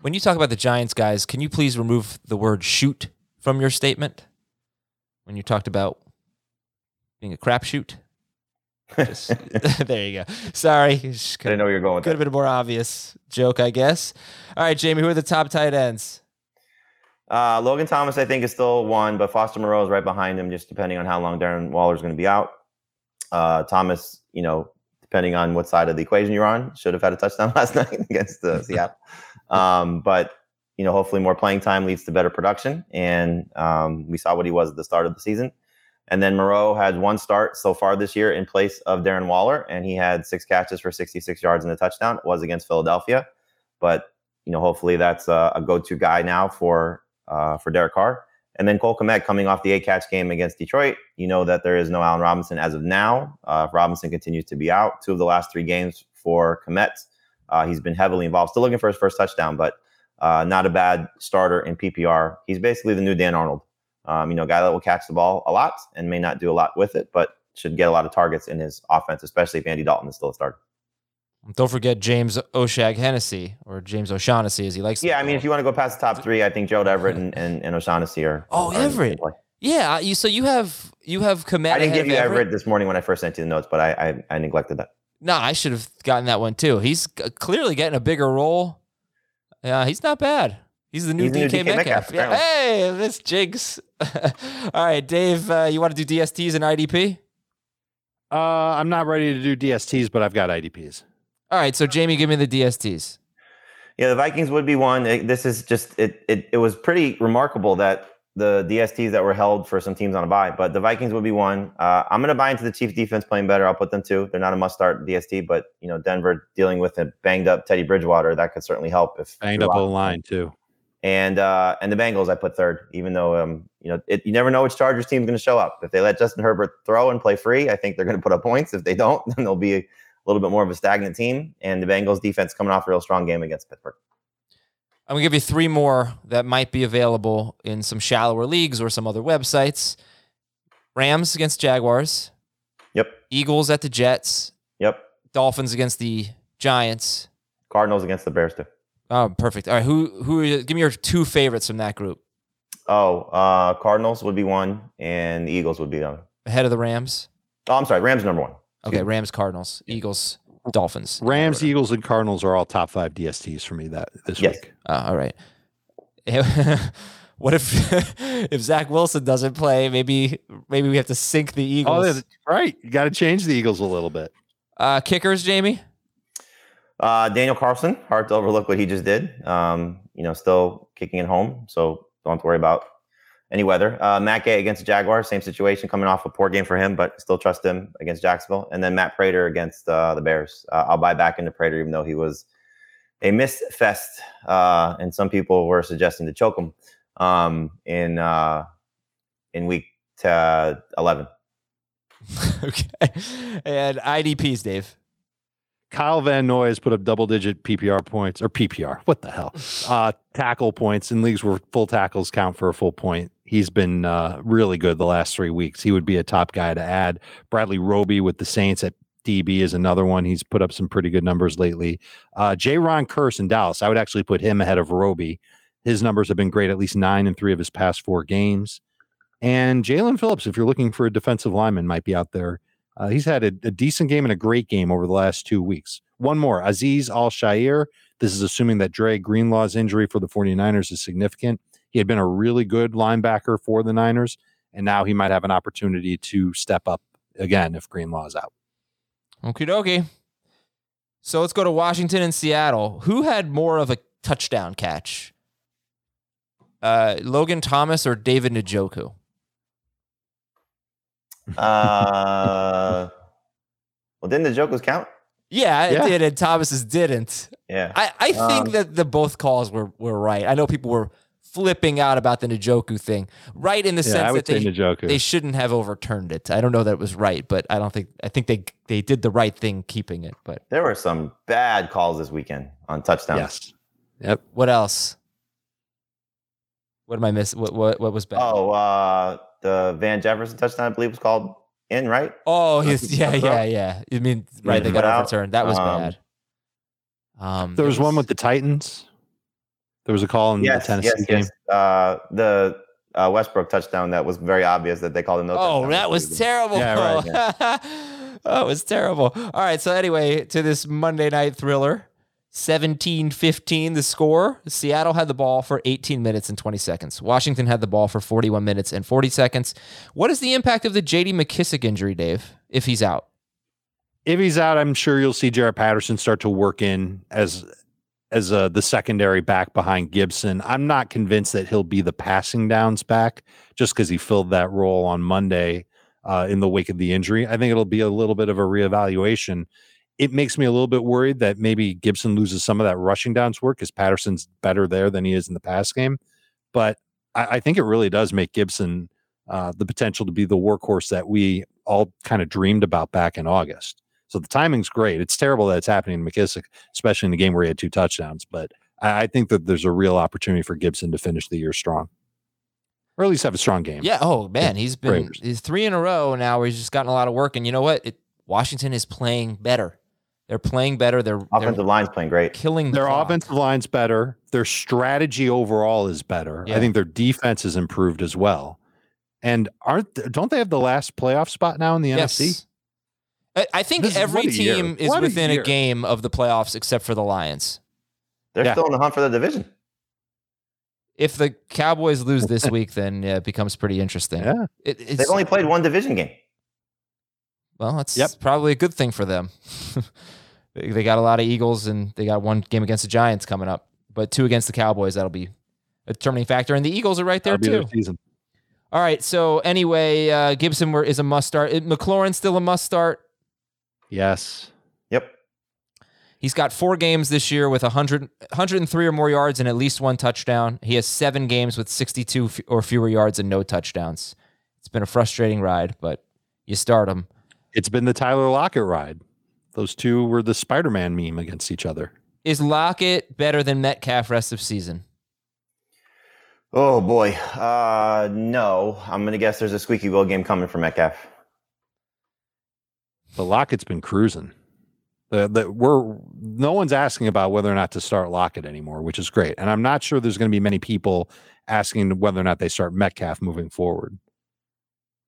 When you talk about the Giants guys, can you please remove the word "shoot" from your statement? When you talked about being a crapshoot. Just, there you go. Sorry, just I didn't know you're going with Could have been a more obvious joke, I guess. All right, Jamie, who are the top tight ends? Uh, Logan Thomas, I think, is still one, but Foster Moreau is right behind him, just depending on how long Darren Waller is going to be out. Uh, Thomas, you know, depending on what side of the equation you're on, should have had a touchdown last night against uh, Seattle. Um, but you know, hopefully, more playing time leads to better production, and um, we saw what he was at the start of the season. And then Moreau had one start so far this year in place of Darren Waller, and he had six catches for 66 yards and a touchdown. It was against Philadelphia, but you know, hopefully that's a, a go-to guy now for uh, for Derek Carr. And then Cole Kmet coming off the eight catch game against Detroit. You know that there is no Allen Robinson as of now. Uh, Robinson continues to be out. Two of the last three games for Komet. Uh, he's been heavily involved. Still looking for his first touchdown, but uh, not a bad starter in PPR. He's basically the new Dan Arnold. Um, you know, a guy that will catch the ball a lot and may not do a lot with it, but should get a lot of targets in his offense, especially if Andy Dalton is still a starter. Don't forget James Oshag Hennessy or James O'Shaughnessy, as he likes. Yeah, I mean, if you want to go past the top three, I think Joe Everett and, and, and O'Shaughnessy are. Oh, are Everett. yeah, you so you have you have Kmet. I didn't give you Everett this morning when I first sent you the notes, but I I, I neglected that. No, I should have gotten that one too. He's clearly getting a bigger role. Yeah, he's not bad. He's the new He's the new DK, DK Metcalf. Metcalf, Yeah, apparently. hey, this jigs. All right, Dave, uh, you want to do DSTs and IDP? Uh, I'm not ready to do DSTs, but I've got IDPs. All right, so Jamie, give me the DSTs. Yeah, the Vikings would be one. It- this is just it, it. It was pretty remarkable that the DSTs that were held for some teams on a buy, but the Vikings would be one. Uh, I'm going to buy into the Chiefs defense playing better. I'll put them two. They're not a must-start DST, but you know Denver dealing with a banged-up Teddy Bridgewater that could certainly help if Banged up O line too. And uh, and the Bengals I put third, even though um, you know it, you never know which Chargers team's going to show up. If they let Justin Herbert throw and play free, I think they're going to put up points. If they don't, then they'll be a little bit more of a stagnant team. And the Bengals defense coming off a real strong game against Pittsburgh. I'm gonna give you three more that might be available in some shallower leagues or some other websites. Rams against Jaguars, Yep, Eagles at the Jets, yep. Dolphins against the Giants. Cardinals against the Bears too. Oh, perfect. All right, who who? Are, give me your two favorites from that group Oh, uh, Cardinals would be one, and Eagles would be the other. ahead of the Rams. Oh, I'm sorry, Rams number one. Okay, Rams, Cardinals, Eagles, Dolphins. Rams, Eagles, and Cardinals are all top five DSTs for me that this Yes. week. Uh, all right. what if if Zach Wilson doesn't play? Maybe maybe we have to sink the Oh, Eagles. yeah, right. You got to change the Eagles a little bit. Uh, kickers, Jamie. Uh, Daniel Carlson, hard to overlook what he just did. Um, you know, still kicking it home, so don't have to worry about any weather. Uh, Matt Gay against the Jaguars, same situation, coming off a poor game for him, but still trust him against Jacksonville. And then Matt Prater against uh, the Bears. Uh, I'll buy back into Prater, even though he was a missed fest, uh, and some people were suggesting to choke him um, in uh, in week eleven. okay. And IDPs, Dave. Kyle Van Noy has put up double digit PPR points or PPR. What the hell? Uh, tackle points in leagues where full tackles count for a full point. He's been uh, really good the last three weeks. He would be a top guy to add. Bradley Roby with the Saints at DB is another one. He's put up some pretty good numbers lately. Uh, Jayron Kearse in Dallas. I would actually put him ahead of Roby. His numbers have been great, at least nine and three of his past four games. And Jaelan Phillips, if you're looking for a defensive lineman, might be out there. Uh, he's had a, a, decent game and a great game over the last two weeks. One more, Aziz Al-Shaair. This is assuming that Dre Greenlaw's injury for the 49ers is significant. He had been a really good linebacker for the Niners, and now he might have an opportunity to step up again if Greenlaw's out. Okie dokie. So let's go to Washington and Seattle. Who had more of a touchdown catch? Uh, Logan Thomas or David Njoku? Uh, well, didn't the Njoku's count? Yeah, it yeah. did, and Thomas's didn't. Yeah, I, I think um, that the both calls were were right. I know people were flipping out about the Njoku thing, right in the yeah, sense that they they shouldn't have overturned it. I don't know that it was right, but I don't think I think they they did the right thing keeping it. But there were some bad calls this weekend on touchdowns. Yes. Yep. What else? What am I missing? What what what was bad? Oh, uh, the Van Jefferson touchdown, I believe, was called in, right? Oh, he's, yeah, yeah, yeah. You mean right? They got overturned. That was um, bad. Um, there was, was, one with the Titans. There was a call in yes, the Tennessee yes, game. Yes. Uh, the uh, Westbrook touchdown that was very obvious that they called it no. Oh, that was terrible. Yeah, right. Yeah. oh, it was terrible. All right. So anyway, to this Monday night thriller. 17 15 the score. Seattle had the ball for 18 minutes and 20 seconds. Washington had the ball for 41 minutes and 40 seconds. What is the impact of the JD McKissic injury, Dave, if he's out? If he's out, I'm sure you'll see Jaret Patterson start to work in as as a, the secondary back behind Gibson. I'm not convinced that he'll be the passing downs back just because he filled that role on Monday uh, in the wake of the injury. I think it'll be a little bit of a reevaluation it makes me a little bit worried that maybe Gibson loses some of that rushing downs work because Patterson's better there than he is in the pass game. But I, I think it really does make Gibson uh, the potential to be the workhorse that we all kind of dreamed about back in August. So the timing's great. It's terrible that it's happening to McKissic, especially in the game where he had two touchdowns. But I, I think that there's a real opportunity for Gibson to finish the year strong or at least have a strong game. Yeah. Oh man, he's been he's three in a row now where he's just gotten a lot of work. And you know what? It, Washington is playing better. They're playing better. Their offensive they're line's playing great. Killing the their clock. offensive line's better. Their strategy overall is better. Yeah. I think their defense has improved as well. And aren't don't they have the last playoff spot now in the yes. NFC? I think this every is team is within a, a, game of the playoffs except for the Lions. They're yeah. still in the hunt for the division. If the Cowboys lose this week, then yeah, it becomes pretty interesting. Yeah, it, they've only played one division game. Well, that's yep. probably a good thing for them. they got a lot of Eagles and they got one game against the Giants coming up, but two against the Cowboys. That'll be a determining factor. And the Eagles are right there too. All right. So anyway, uh, Gibson is a must start. McLaurin still a must start. Yes. Yep. He's got four games this year with 100, 103 or more yards and at least one touchdown. He has seven games with 62 or fewer yards and no touchdowns. It's been a frustrating ride, but you start him. It's been the Tyler Lockett ride. Those two were the Spider Man meme against each other. Is Lockett better than Metcalf rest of season? Oh boy, uh, no. I'm gonna guess there's a squeaky wheel game coming for Metcalf. But Lockett's been cruising. The, the, we're no one's asking about whether or not to start Lockett anymore, which is great. And I'm not sure there's going to be many people asking whether or not they start Metcalf moving forward.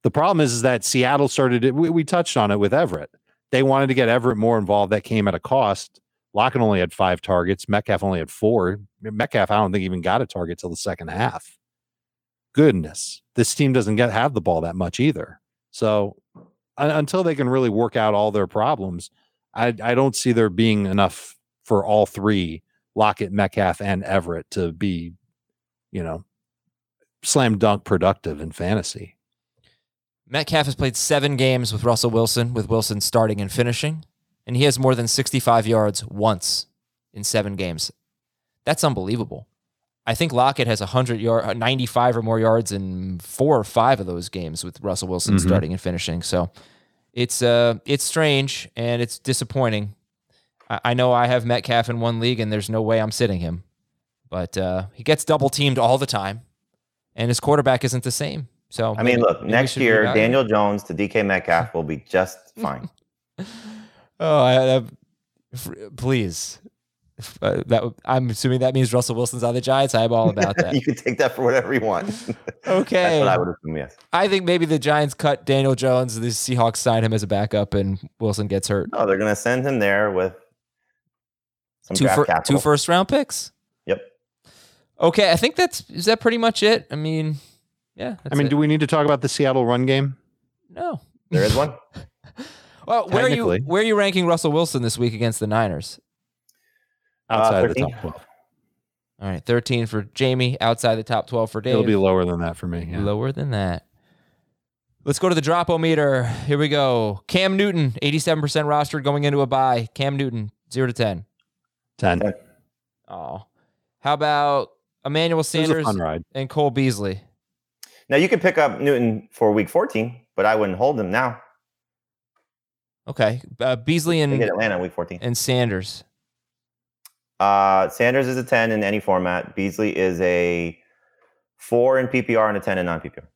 The problem is, is that Seattle started it. We, we touched on it with Everett. They wanted to get Everett more involved. That came at a cost. Lockett only had five targets. Metcalf only had four. Metcalf, I don't think even got a target till the second half. Goodness, this team doesn't get have the ball that much either. So until they can really work out all their problems, I, I don't see there being enough for all three Lockett, Metcalf, and Everett to be, you know, slam dunk productive in fantasy. Metcalf has played seven games with Russell Wilson, with Wilson starting and finishing, and he has more than 65 yards once in seven games. That's unbelievable. I think Lockett has 100 yard, 95 or more yards in four or five of those games with Russell Wilson mm-hmm. starting and finishing. So it's uh it's strange and it's disappointing. I, I, know I have Metcalf in one league and there's no way I'm sitting him, but uh, he gets double teamed all the time, and his quarterback isn't the same. So I mean, look, next year Daniel Jones to DK Metcalf will be just fine. oh, I, I, please, Uh, that I'm assuming that means Russell Wilson's on the Giants. I'm all about that. you can take that for whatever you want. Okay. That's what I would assume, yes. I think maybe the Giants cut Daniel Jones. The Seahawks sign him as a backup, and Wilson gets hurt. No, they're going to send him there with some Two, draft fir- two first round picks. Yep. Okay, I think that's is that pretty much it. I mean, yeah. I mean, it. do we need to talk about the Seattle run game? no. There is one. Well, where are you where are you ranking Russell Wilson this week against the Niners? Uh, outside of the top 12. All right, 13 for Jamie, outside the top 12 for Dave. It'll be lower than that for me. Yeah. Lower than that. Let's go to the drop-o-meter. Here we go. Cam Newton, 87% rostered going into a bye. Cam Newton, 0 to 10. 10. Oh. How about Emmanuel It was a Sanders and Cole Beasley? Now, you could pick up Newton for week 14, but I wouldn't hold him now. Okay. Uh, Beasley and, Atlanta week 14. and Sanders. Uh, Sanders is a 10 in any format. Beasley is a 4 in PPR and a 10 in non PPR.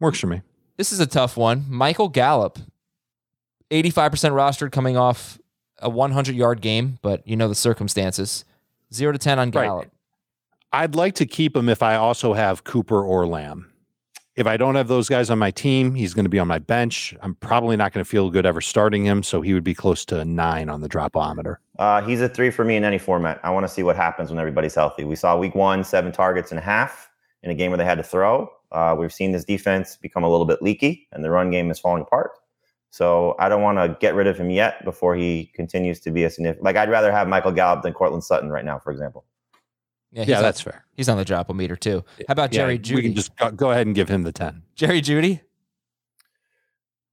Works for me. This is a tough one. Michael Gallup, 85% rostered coming off a 100 yard game, but you know the circumstances. 0 to 10 on Right. I'd like to keep him if I also have Cooper or Lamb. If I don't have those guys on my team, he's going to be on my bench. I'm probably not going to feel good ever starting him, so he would be close to nine on the dropometer. Uh, he's a 3 for me in any format. I want to see what happens when everybody's healthy. We saw week one, seven targets and a half in a game where they had to throw. Uh, we've seen this defense become a little bit leaky, and the run game is falling apart. So I don't want to get rid of him yet before he continues to be a significant. Like I'd rather have Michael Gallup than Courtland Sutton right now, for example. Yeah, Yeah, on, that's fair. he's on the drop meter too. How about Jerry yeah, Jeudy? We can just go, go ahead and give him the 10. Jerry Jeudy?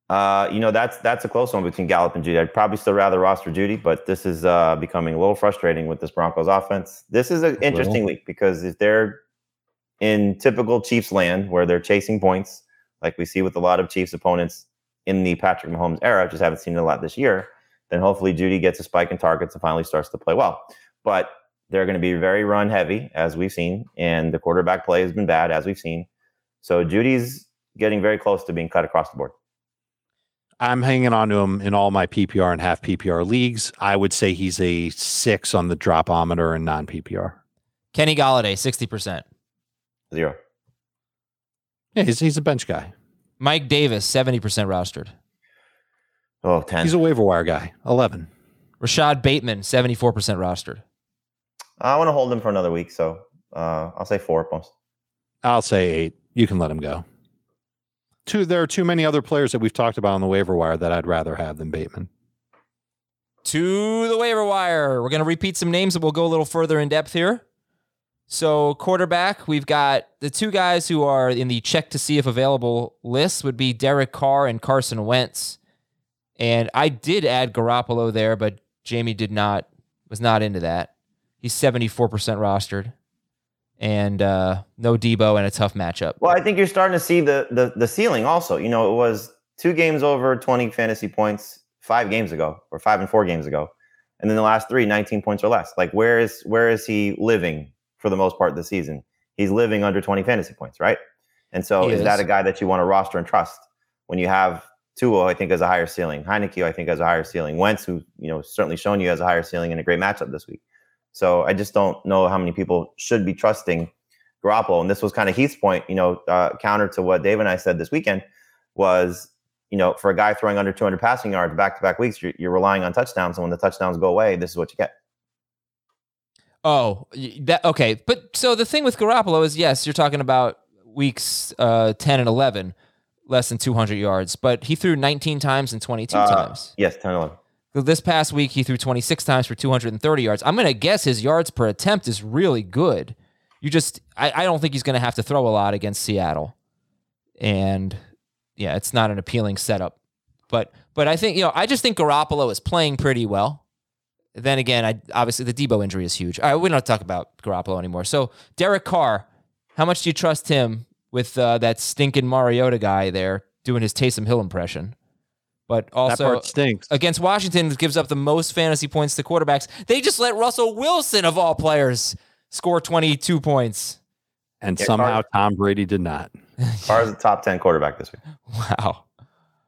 Uh, you know that's that's a close one between Gallup and Jeudy. I'd probably still rather roster Jeudy, but this is uh, becoming a little frustrating with this Broncos offense. This is an interesting week because if they're in typical Chiefs land where they're chasing points, like we see with a lot of Chiefs opponents in the Patrick Mahomes era, just haven't seen it a lot this year. Then hopefully Jeudy gets a spike in targets and finally starts to play well. But they're going to be very run heavy, as we've seen, and the quarterback play has been bad, as we've seen. So Jeudy's getting very close to being cut across the board. I'm hanging on to him in all my PPR and half PPR leagues. I would say he's a six on the dropometer and non PPR. Kenny Golladay, 60%. Zero. Yeah, he's, he's a bench guy. Mike Davis, 70% rostered. Oh, 10. He's a waiver wire guy. 11. Rashod Bateman, 74% rostered. I want to hold him for another week, so uh, I'll say four at most. I'll say eight. You can let him go. Two, there are too many other players that we've talked about on the waiver wire that I'd rather have than Bateman. to the waiver wire. We're going to repeat some names and we'll go a little further in depth here. So, quarterback, we've got the two guys who are in the check to see if available list would be Derek Carr and Carson Wentz. And I did add Garoppolo there, but Jamie did not, was not into that. He's 74% rostered and uh, no Deebo and a tough matchup. Well, I think you're starting to see the, the the ceiling also. You know, it was two games over 20 fantasy points five games ago, or five and four games ago, and then the last three, 19 points or less. Like, where is where is he living for the most part this season? He's living under 20 fantasy points, right? And so, He is, that a guy that you want to roster and trust when you have Tua? I think has a higher ceiling. Heinicke, I think has a higher ceiling. Wentz, who you know certainly shown you has a higher ceiling and a great matchup this week. So I just don't know how many people should be trusting Garoppolo. And this was kind of Heath's point, you know, uh, counter to what Dave and I said this weekend was, you know, for a guy throwing under 200 passing yards back to back weeks, you're, you're relying on touchdowns. And when the touchdowns go away, this is what you get. Oh, that okay. But so the thing with Garoppolo is, yes, you're talking about weeks uh, 10 and 11, less than 200 yards, but he threw 19 times and 22 Uh, times. Yes, 10 11. This past week, he threw 26 times for 230 yards. I'm going to guess his yards per attempt is really good. You just, I, I don't think he's going to have to throw a lot against Seattle. And yeah, it's not an appealing setup. But, but I think, you know, I just think Garoppolo is playing pretty well. Then again, I obviously the Deebo injury is huge. All right, we don't talk about Garoppolo anymore. So Derek Carr, how much do you trust him with uh, that stinking Mariota guy there doing his Taysom Hill impression? But that also part stinks. against Washington gives up the most fantasy points to quarterbacks. They just let Russell Wilson of all players score 22 points. And Yeah, somehow Carr- Tom Brady did not. Carr is a top 10 quarterback this week. Wow.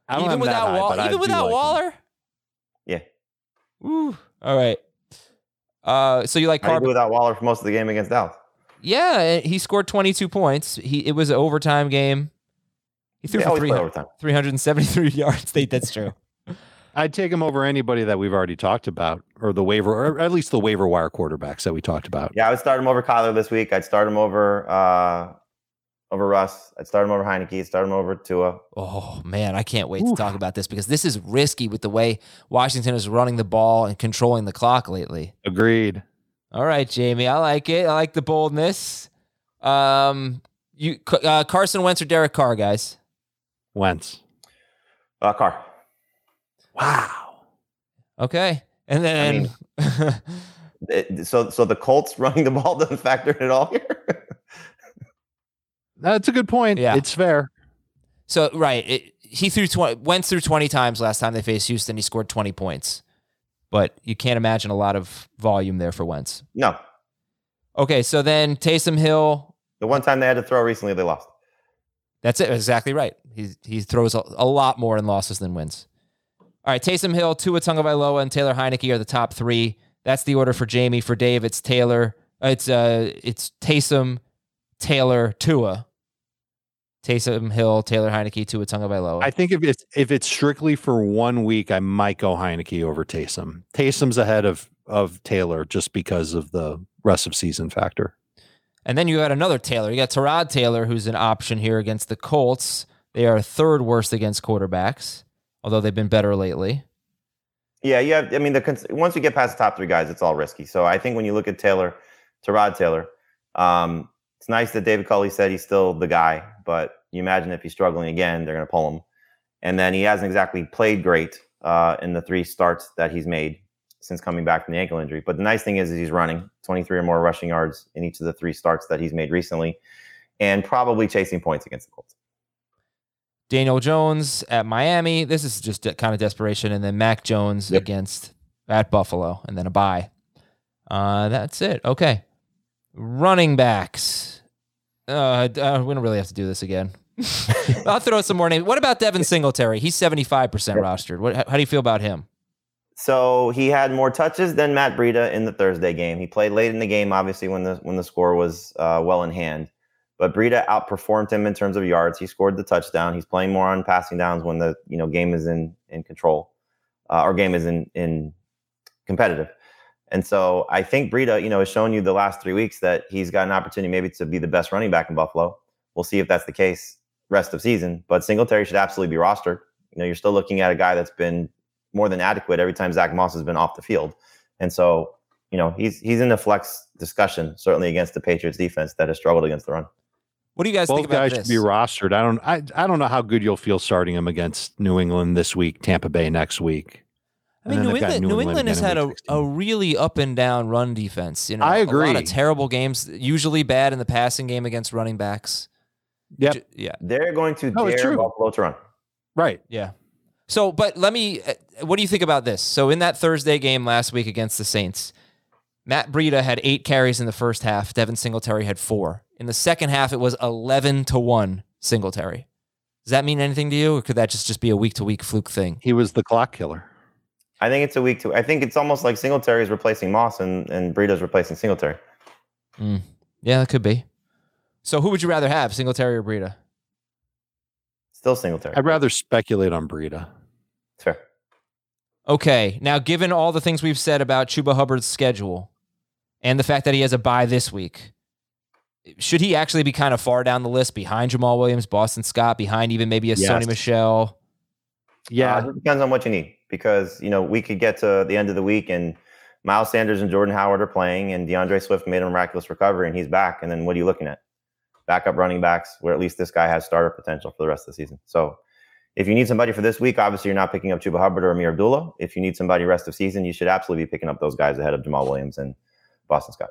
I don't Even him that without high, Wall- even without like him. Waller? Yeah. Woo. All right. Uh, so you like How do you without Waller for most of the game against Dallas? Yeah, he scored 22 points. He it was an overtime game. He threw They for 300 373 yards. They- That's true. I'd take him over anybody that we've already talked about, or the waiver, or at least the waiver wire quarterbacks that we talked about. Yeah, I would start him over Kyler this week. I'd start him over uh, over Russ. I'd start him over Heinicke. I'd start him over Tua. Oh man, I can't wait to talk about this because this is risky with the way Washington is running the ball and controlling the clock lately. Agreed. All right, Jamie, I like it. I like the boldness. Um, you uh, Carson Wentz or Derek Carr, guys? Wentz. Uh, Carr. Wow. Okay, and then It- so so the Colts running the ball doesn't factor in at all here. That's a good point. Yeah. It's fair. so right, it, he threw 20, Wentz through 20 times last time they faced Houston. He scored 20 points, but you can't imagine a lot of volume there for Wentz. no, Okay, so then Taysom Hill. the one time they had to throw recently, they lost. That's it. Exactly right. He he throws a, a lot more in losses than wins. All right, Taysom Hill, Tua Tagovailoa, and Taylor Heinicke are the top three. That's the order for Jamie. For Dave, it's Taylor. uh, It's uh, it's Taysom, Taylor, Tua. Taysom Hill, Taylor Heinicke, Tua Tagovailoa. I think if it's if it's strictly for one week, I might go Heinicke over Taysom. Taysom's ahead of of Taylor just because of the rest of season factor. And then you got another Taylor. You got Tyrod Taylor, who's an option here against the Colts. They are third worst against quarterbacks, although they've been better lately. Yeah, yeah. I mean, the once you get past the top three guys, it's all risky. So I think when you look at Taylor, Tyrod Taylor, um, it's nice that David Culley said he's still the guy, but you imagine if he's struggling again, they're going to pull him. And then he hasn't exactly played great uh, in the three starts that he's made since coming back from the ankle injury. But the nice thing is, is he's running 23 or more rushing yards in each of the three starts that he's made recently, and probably chasing points against the Colts. Daniel Jones at Miami. This is just kind of desperation. And then Mac Jones Yep. against at Buffalo, and then a bye. Uh, that's it. Okay. Running backs. Uh, uh, we don't really have to do this again. I'll throw some more names. What about Devin Singletary? He's 75% rostered. What, how do you feel about him? So he had more touches than Matt Breida in the Thursday game. He played late in the game, obviously when the when the score was uh, well in hand. But Breida outperformed him in terms of yards. He scored the touchdown. He's playing more on passing downs when the you know game is in in control, uh, or game is in in competitive. And so I think Breida, you know, has shown you the last three weeks that he's got an opportunity maybe to be the best running back in Buffalo. We'll see if that's the case rest of season. But Singletary should absolutely be rostered. You know, you're still looking at a guy that's been more than adequate every time Zach Moss has been off the field. And so, you know, he's he's in the flex discussion, certainly against the Patriots defense that has struggled against the run. What do you guys think Both about guys this? should be rostered. I don't. I, I don't know how good you'll feel starting him against New England this week, Tampa Bay next week. I mean, And then New they've England, New England has had a, a really up and down run defense. You know, I A lot agree. of terrible games, usually bad in the passing game against running backs. Yep. J- Yeah. They're going to No, dare. Buffalo to run. Right. Yeah. So, but let me. uh, What do you think about this? So, in that Thursday game last week against the Saints, Matt Breida had eight carries in the first half. Devin Singletary had four. In the second half, it was eleven to one Singletary. Does that mean anything to you, or could that just just be a week to week fluke thing? He was the clock killer. I think it's a week two. I think it's almost like Singletary is replacing Moss and, and Breida's replacing Singletary. Yeah, that could be. So, who would you rather have, Singletary or Breida? Still Singletary. I'd rather speculate on Breida. It's fair. Okay, now given all the things we've said about Chuba Hubbard's schedule and the fact that he has a bye this week, should he actually be kind of far down the list behind Jamaal Williams, Boston Scott, behind even maybe a Yes. Sony Michel? Yeah. Uh, it depends on what you need because you know we could get to the end of the week and Miles Sanders and Jordan Howard are playing and D'Andre Swift made a miraculous recovery and he's back. And then what are you looking at? Backup running backs, where at least this guy has starter potential for the rest of the season. So if you need somebody for this week, obviously you're not picking up Chuba Hubbard or Ameer Abdullah. If you need somebody rest of season, you should absolutely be picking up those guys ahead of Jamaal Williams and Boston Scott.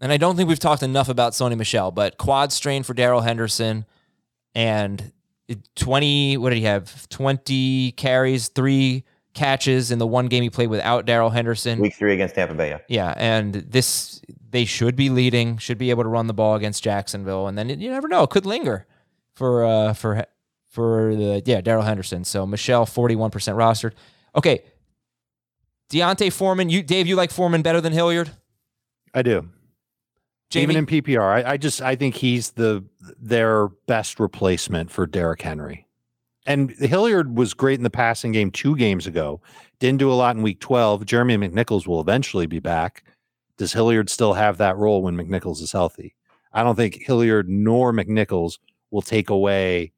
And I don't think we've talked enough about Sony Michel, but quad strain for Darrell Henderson and 20, what did he have? 20 carries, three catches in the one game he played without Darrell Henderson. Week three against Tampa Bay. Yeah. Yeah, and this they should be leading, should be able to run the ball against Jacksonville, and then you never know, it could linger for uh for for the yeah Darrell Henderson. So Michel forty one percent rostered. Okay, D'Onta Foreman, you Dave, you like Foreman better than Hilliard? I do. Jamie? Even in PPR, I, I just I think he's the their best replacement for Derrick Henry. And Hilliard was great in the passing game two games ago. Didn't do a lot in week 12. Jeremy McNichols will eventually be back. Does Hilliard still have that role when McNichols is healthy? I don't think Hilliard nor McNichols will take away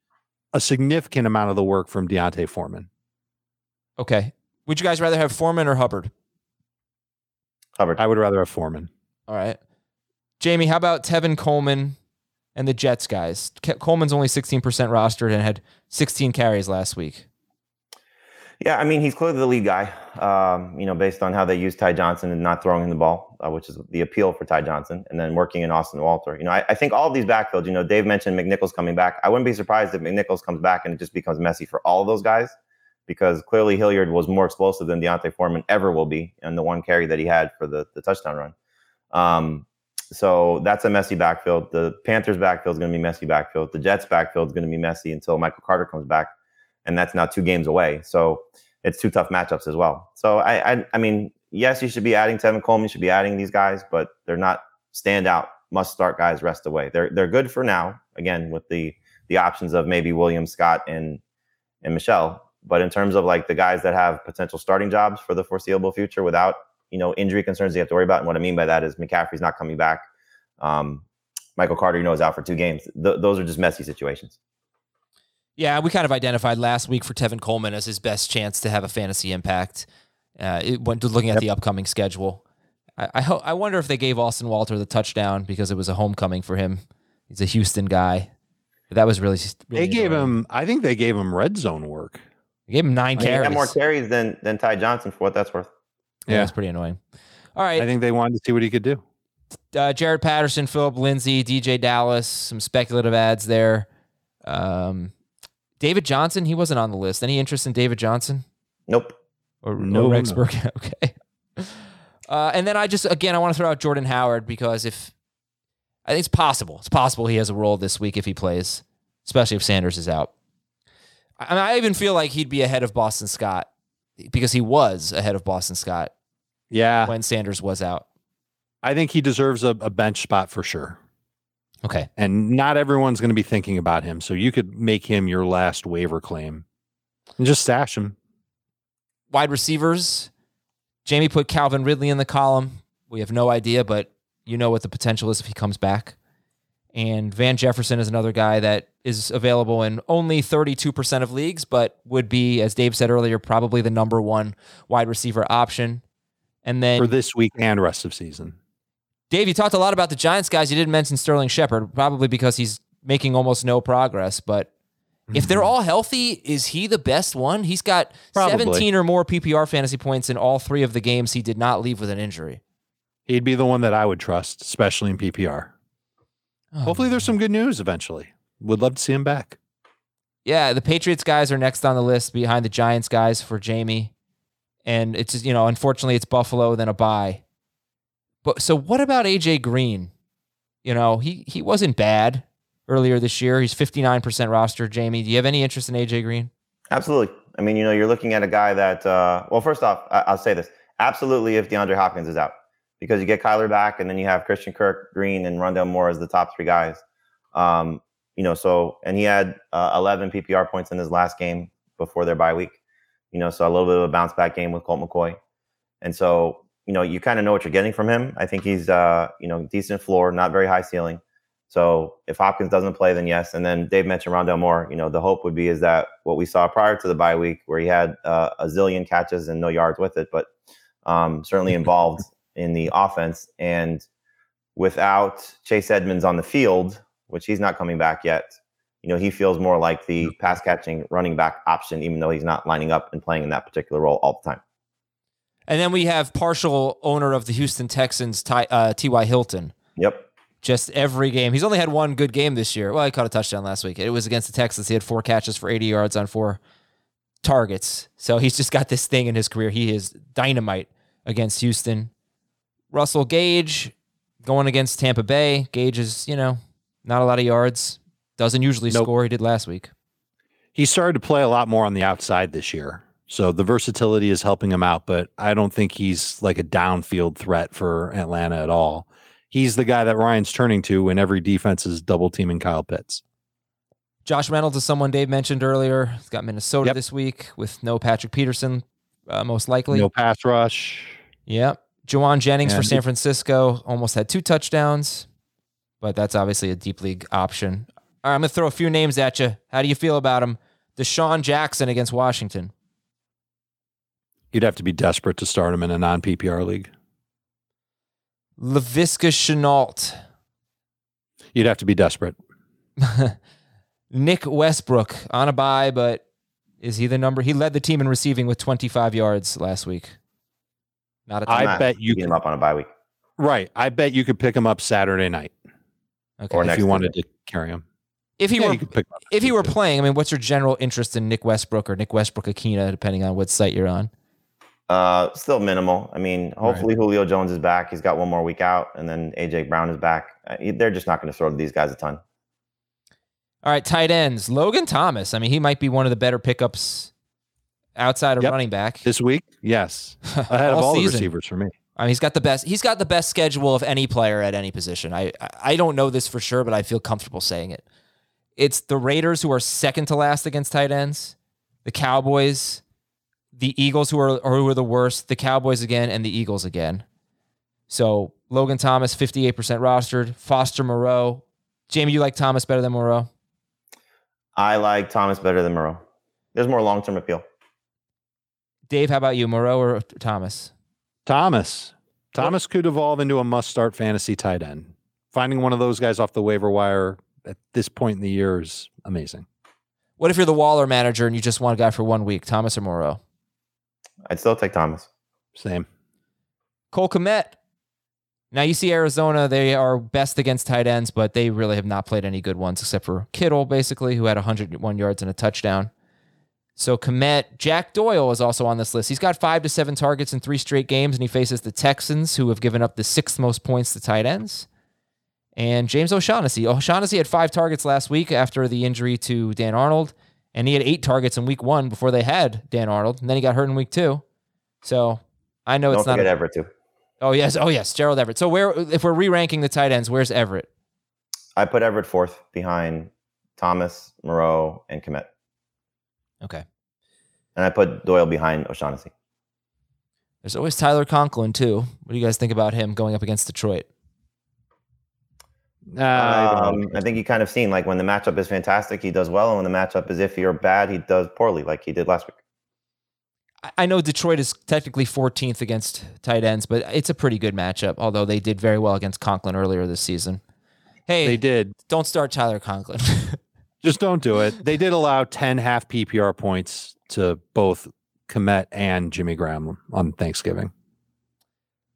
a significant amount of the work from D'Onta Foreman. Okay. Would you guys rather have Foreman or Hubbard? Hubbard. I would rather have Foreman. All right. Jamie, how about Tevin Coleman and the Jets guys? Ke- Coleman's only 16% rostered and had 16 carries last week. Yeah, I mean, he's clearly the lead guy, um, you know, based on how they use Ty Johnson and not throwing him the ball, uh, which is the appeal for Ty Johnson, and then working in Austin Walter. You know, I, I think all of these backfields, you know, Dave mentioned McNichols coming back. I wouldn't be surprised if McNichols comes back and it just becomes messy for all of those guys because clearly Hilliard was more explosive than D'Onta Foreman ever will be and the one carry that he had for the, the touchdown run. Um, so that's a messy backfield. The Panthers backfield is going to be messy backfield. The Jets backfield is going to be messy until Michael Carter comes back, and that's now two games away. So it's two tough matchups as well. So I, I, I mean, yes, you should be adding Tevin Coleman, you should be adding these guys, but they're not standout must start guys rest away. They're they're good for now. Again, with the the options of maybe William Scott and and Michel. But in terms of like the guys that have potential starting jobs for the foreseeable future without you know injury concerns you have to worry about, and what I mean by that is McCaffrey's not coming back. Um, Michael Carter, you know, is out for two games. Th- those are just messy situations. Yeah, we kind of identified last week for Tevin Coleman as his best chance to have a fantasy impact. Uh, it, when looking at the upcoming schedule, I I, ho- I wonder if they gave Austin Walter the touchdown because it was a homecoming for him. He's a Houston guy. That was really. really They gave annoying. him, I think they gave him red zone work. They gave him nine I mean, he carries. had more carries than than Ty Johnson for what that's worth. yeah, Yeah. that's pretty annoying. All right, I think they wanted to see what he could do. uh, Jaret Patterson, Philip Lindsay, DeeJay Dallas, some speculative ads there. Um, David Johnson, he wasn't on the list. Any interest in David Johnson Nope. or No, no, no. Rex Burkhead? Okay. Uh, and then I just again I want to throw out Jordan Howard because if I think it's possible, it's possible he has a role this week if he plays, especially if Sanders is out. I, I even feel like he'd be ahead of Boston Scott because he was ahead of Boston Scott Yeah. when Sanders was out. I think he deserves a, a bench spot for sure. Okay. And not everyone's going to be thinking about him. So you could make him your last waiver claim and just stash him. wide receivers. Jamie put Calvin Ridley in the column. We have no idea, but you know what the potential is if he comes back. And Van Jefferson is another guy that is available in only 32% of leagues, but would be, as Dave said earlier, probably the number one wide receiver option. And then for this week and rest of season. Dave, you talked a lot about the Giants guys. You didn't mention Sterling Shepard, probably because he's making almost no progress. But if they're mm-hmm. all healthy, is he the best one? He's got Probably. 17 or more PPR fantasy points in all three of the games he did not leave with an injury. He'd be the one that I would trust, especially in PPR. Oh, Hopefully, there's some good news eventually. Would love to see him back. Yeah, the Patriots guys are next on the list behind the Giants guys for Jamie. And it's you know, unfortunately it's Buffalo then a bye. But so what about AJ Green? You know, he he wasn't bad earlier this year. He's 59% roster. Jamie, do you have any interest in AJ Green? Absolutely. I mean, you know, you're looking at a guy that, uh, well, first off, I- I'll say this. Absolutely, if DeAndre Hopkins is out, because you get Kyler back and then you have Christian Kirk, Green, and Rondale Moore as the top three guys. Um, you know, so, and he had uh, 11 PPR points in his last game before their bye week, you know, so a little bit of a bounce back game with Colt McCoy. And so, you know, you kind of know what you're getting from him. I think he's, uh, you know, decent floor, not very high ceiling. So if Hopkins doesn't play, then yes. And then Dave mentioned Rondale Moore. You know, the hope would be is that what we saw prior to the bye week, where he had uh, a zillion catches and no yards with it, but um, certainly involved in the offense. And without Chase Edmonds on the field, which he's not coming back yet, you know, he feels more like the pass catching running back option, even though he's not lining up and playing in that particular role all the time. And then we have partial owner of the Houston Texans, Ty, uh, T.Y. Hilton. Yep. Just every game. He's only had one good game this year. Well, he caught a touchdown last week. It was against the Texans. He had four catches for 80 yards on four targets. So he's just got this thing in his career. He is dynamite against Houston. Russell Gage going against Tampa Bay. Gage is, you know, not a lot of yards. Doesn't usually Nope. score. He did last week. He started to play a lot more on the outside this year. So the versatility is helping him out, but I don't think he's like a downfield threat for Atlanta at all. He's the guy that Ryan's turning to when every defense is double teaming Kyle Pitts. Josh Reynolds is someone Dave mentioned earlier. He's got Minnesota Yep. this week with no Patrick Peterson, uh, most likely. No pass rush. Yep. Jauan Jennings for San Francisco almost had two touchdowns, but that's obviously a deep league option. All right, I'm going to throw a few names at you. How do you feel about him? DeSean Jackson against Washington. You'd have to be desperate to start him in a non PPR league. Laviska Shenault. You'd have to be desperate. Nick Westbrook on a bye, but is he the number? He led the team in receiving with 25 yards last week. Not a ton. I bet you picking him up on a bye week. Right. I bet you could pick him up Saturday night okay. or if you week. wanted to carry him. if he Yeah, were pick him up if he were playing, I mean, what's your general interest in Nick Westbrook or Nick Westbrook Ikhine, depending on what site you're on? Uh, still minimal. I mean, hopefully Julio Jones is back. He's got one more week out, and then AJ Brown is back. Uh, they're just not going to throw to these guys a ton. All right, tight ends. Logan Thomas. I mean, he might be one of the better pickups outside of Yep. running back. this week, yes, ahead of all the receivers for me. I mean, he's got the best. He's got the best schedule of any player at any position. I I- I don't know this for sure, but I feel comfortable saying it. It's the Raiders who are second to last against tight ends, the Cowboys, the Eagles who are who are the worst, the Cowboys again, and the Eagles again. So Logan Thomas, fifty eight percent rostered. Foster Moreau. Jamie, you like Thomas better than Moreau? I like Thomas better than Moreau. There's more long term appeal. Dave, how about you, Moreau or Thomas? Thomas. Thomas could evolve into a must start fantasy tight end. Finding one of those guys off the waiver wire at this point in the year is amazing. What if you're the Waller manager and you just want a guy for one week, Thomas or Moreau? I'd still take Thomas. Same. Cole Kmet. Now you see Arizona, they are best against tight ends, but they really have not played any good ones except for Kittle, basically, who had 101 yards and a touchdown. So Kmet, Jack Doyle is also on this list. He's got five to seven targets in three straight games, and he faces the Texans, who have given up the sixth most points to tight ends. And James O'Shaughnessy. O'Shaughnessy had five targets last week after the injury to Dan Arnold, and he had eight targets in week one before they had Dan Arnold, and then he got hurt in week two. So I know Don't it's not a, Everett too. Oh yes, oh yes, Gerald Everett. So where if we're re-ranking the tight ends, where's Everett? I put Everett fourth behind Thomas, Moreau, and Kmet. Okay. And I put Doyle behind O'Shaughnessy. There's always Tyler Conklin too. What do you guys think about him going up against Detroit? Uh, I. Um, I think you kind of seen like when the matchup is fantastic, he does well, and when the matchup is iffy or bad, he does poorly, like he did last week. I- I know Detroit is technically 14th against tight ends, but it's a pretty good matchup. Although they did very well against Conklin earlier this season. Hey, They did. don't start Tyler Conklin. Just don't do it. They did allow 10 half PPR points to both Kmet and Jimmy Graham on Thanksgiving.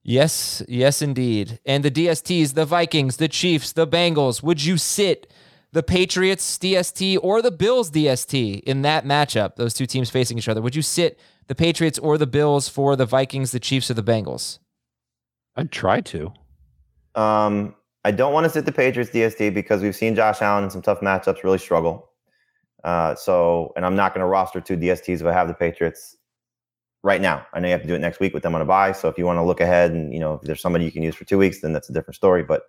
Yes, yes, indeed. And the DSTs, the Vikings, the Chiefs, the Bengals. Would you sit the Patriots DST or the Bills DST in that matchup? Those two teams facing each other. Would you sit the Patriots or the Bills for the Vikings, the Chiefs, or the Bengals? I'd try to. Um, I don't want to sit the Patriots DST because we've seen Josh Allen in some tough matchups really struggle. Uh, so, and I'm not going to roster two DSTs if I have the Patriots right now. I know you have to do it next week with them on a bye. So if you want to look ahead and you know if there's somebody you can use for two weeks, then that's a different story. But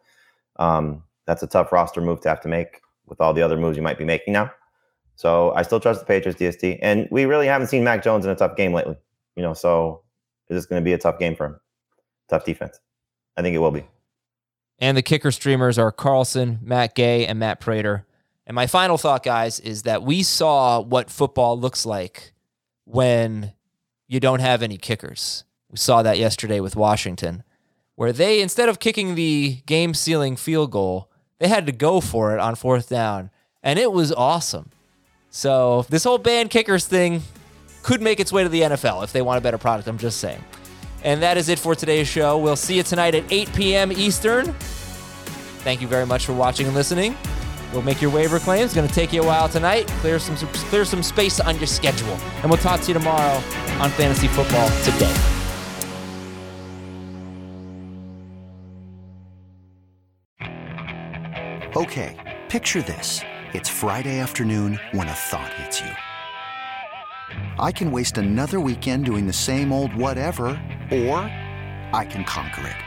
um, that's a tough roster move to have to make with all the other moves you might be making now. So I still trust the Patriots DST, and we really haven't seen Mac Jones in a tough game lately. You know, so this is going to be a tough game for him. Tough defense. I think it will be. And the kicker streamers are Carlson, Matt Gay, and Matt Prater. And my final thought, guys, is that we saw what football looks like when you don't have any kickers. We saw that yesterday with Washington, where they, instead of kicking the game sealing field goal, they had to go for it on fourth down. And it was awesome. So this whole ban kickers thing could make its way to the NFL if they want a better product. I'm just saying. And that is it for today's show. We'll see you tonight at 8 p.m. Eastern. Thank you very much for watching and listening. We'll make your waiver claims. It's going to take you a while tonight. Clear some clear some space on your schedule, and we'll talk to you tomorrow on Fantasy Football Today. Okay, picture this. It's Friday afternoon when a thought hits you. I can waste another weekend doing the same old whatever, or I can conquer it.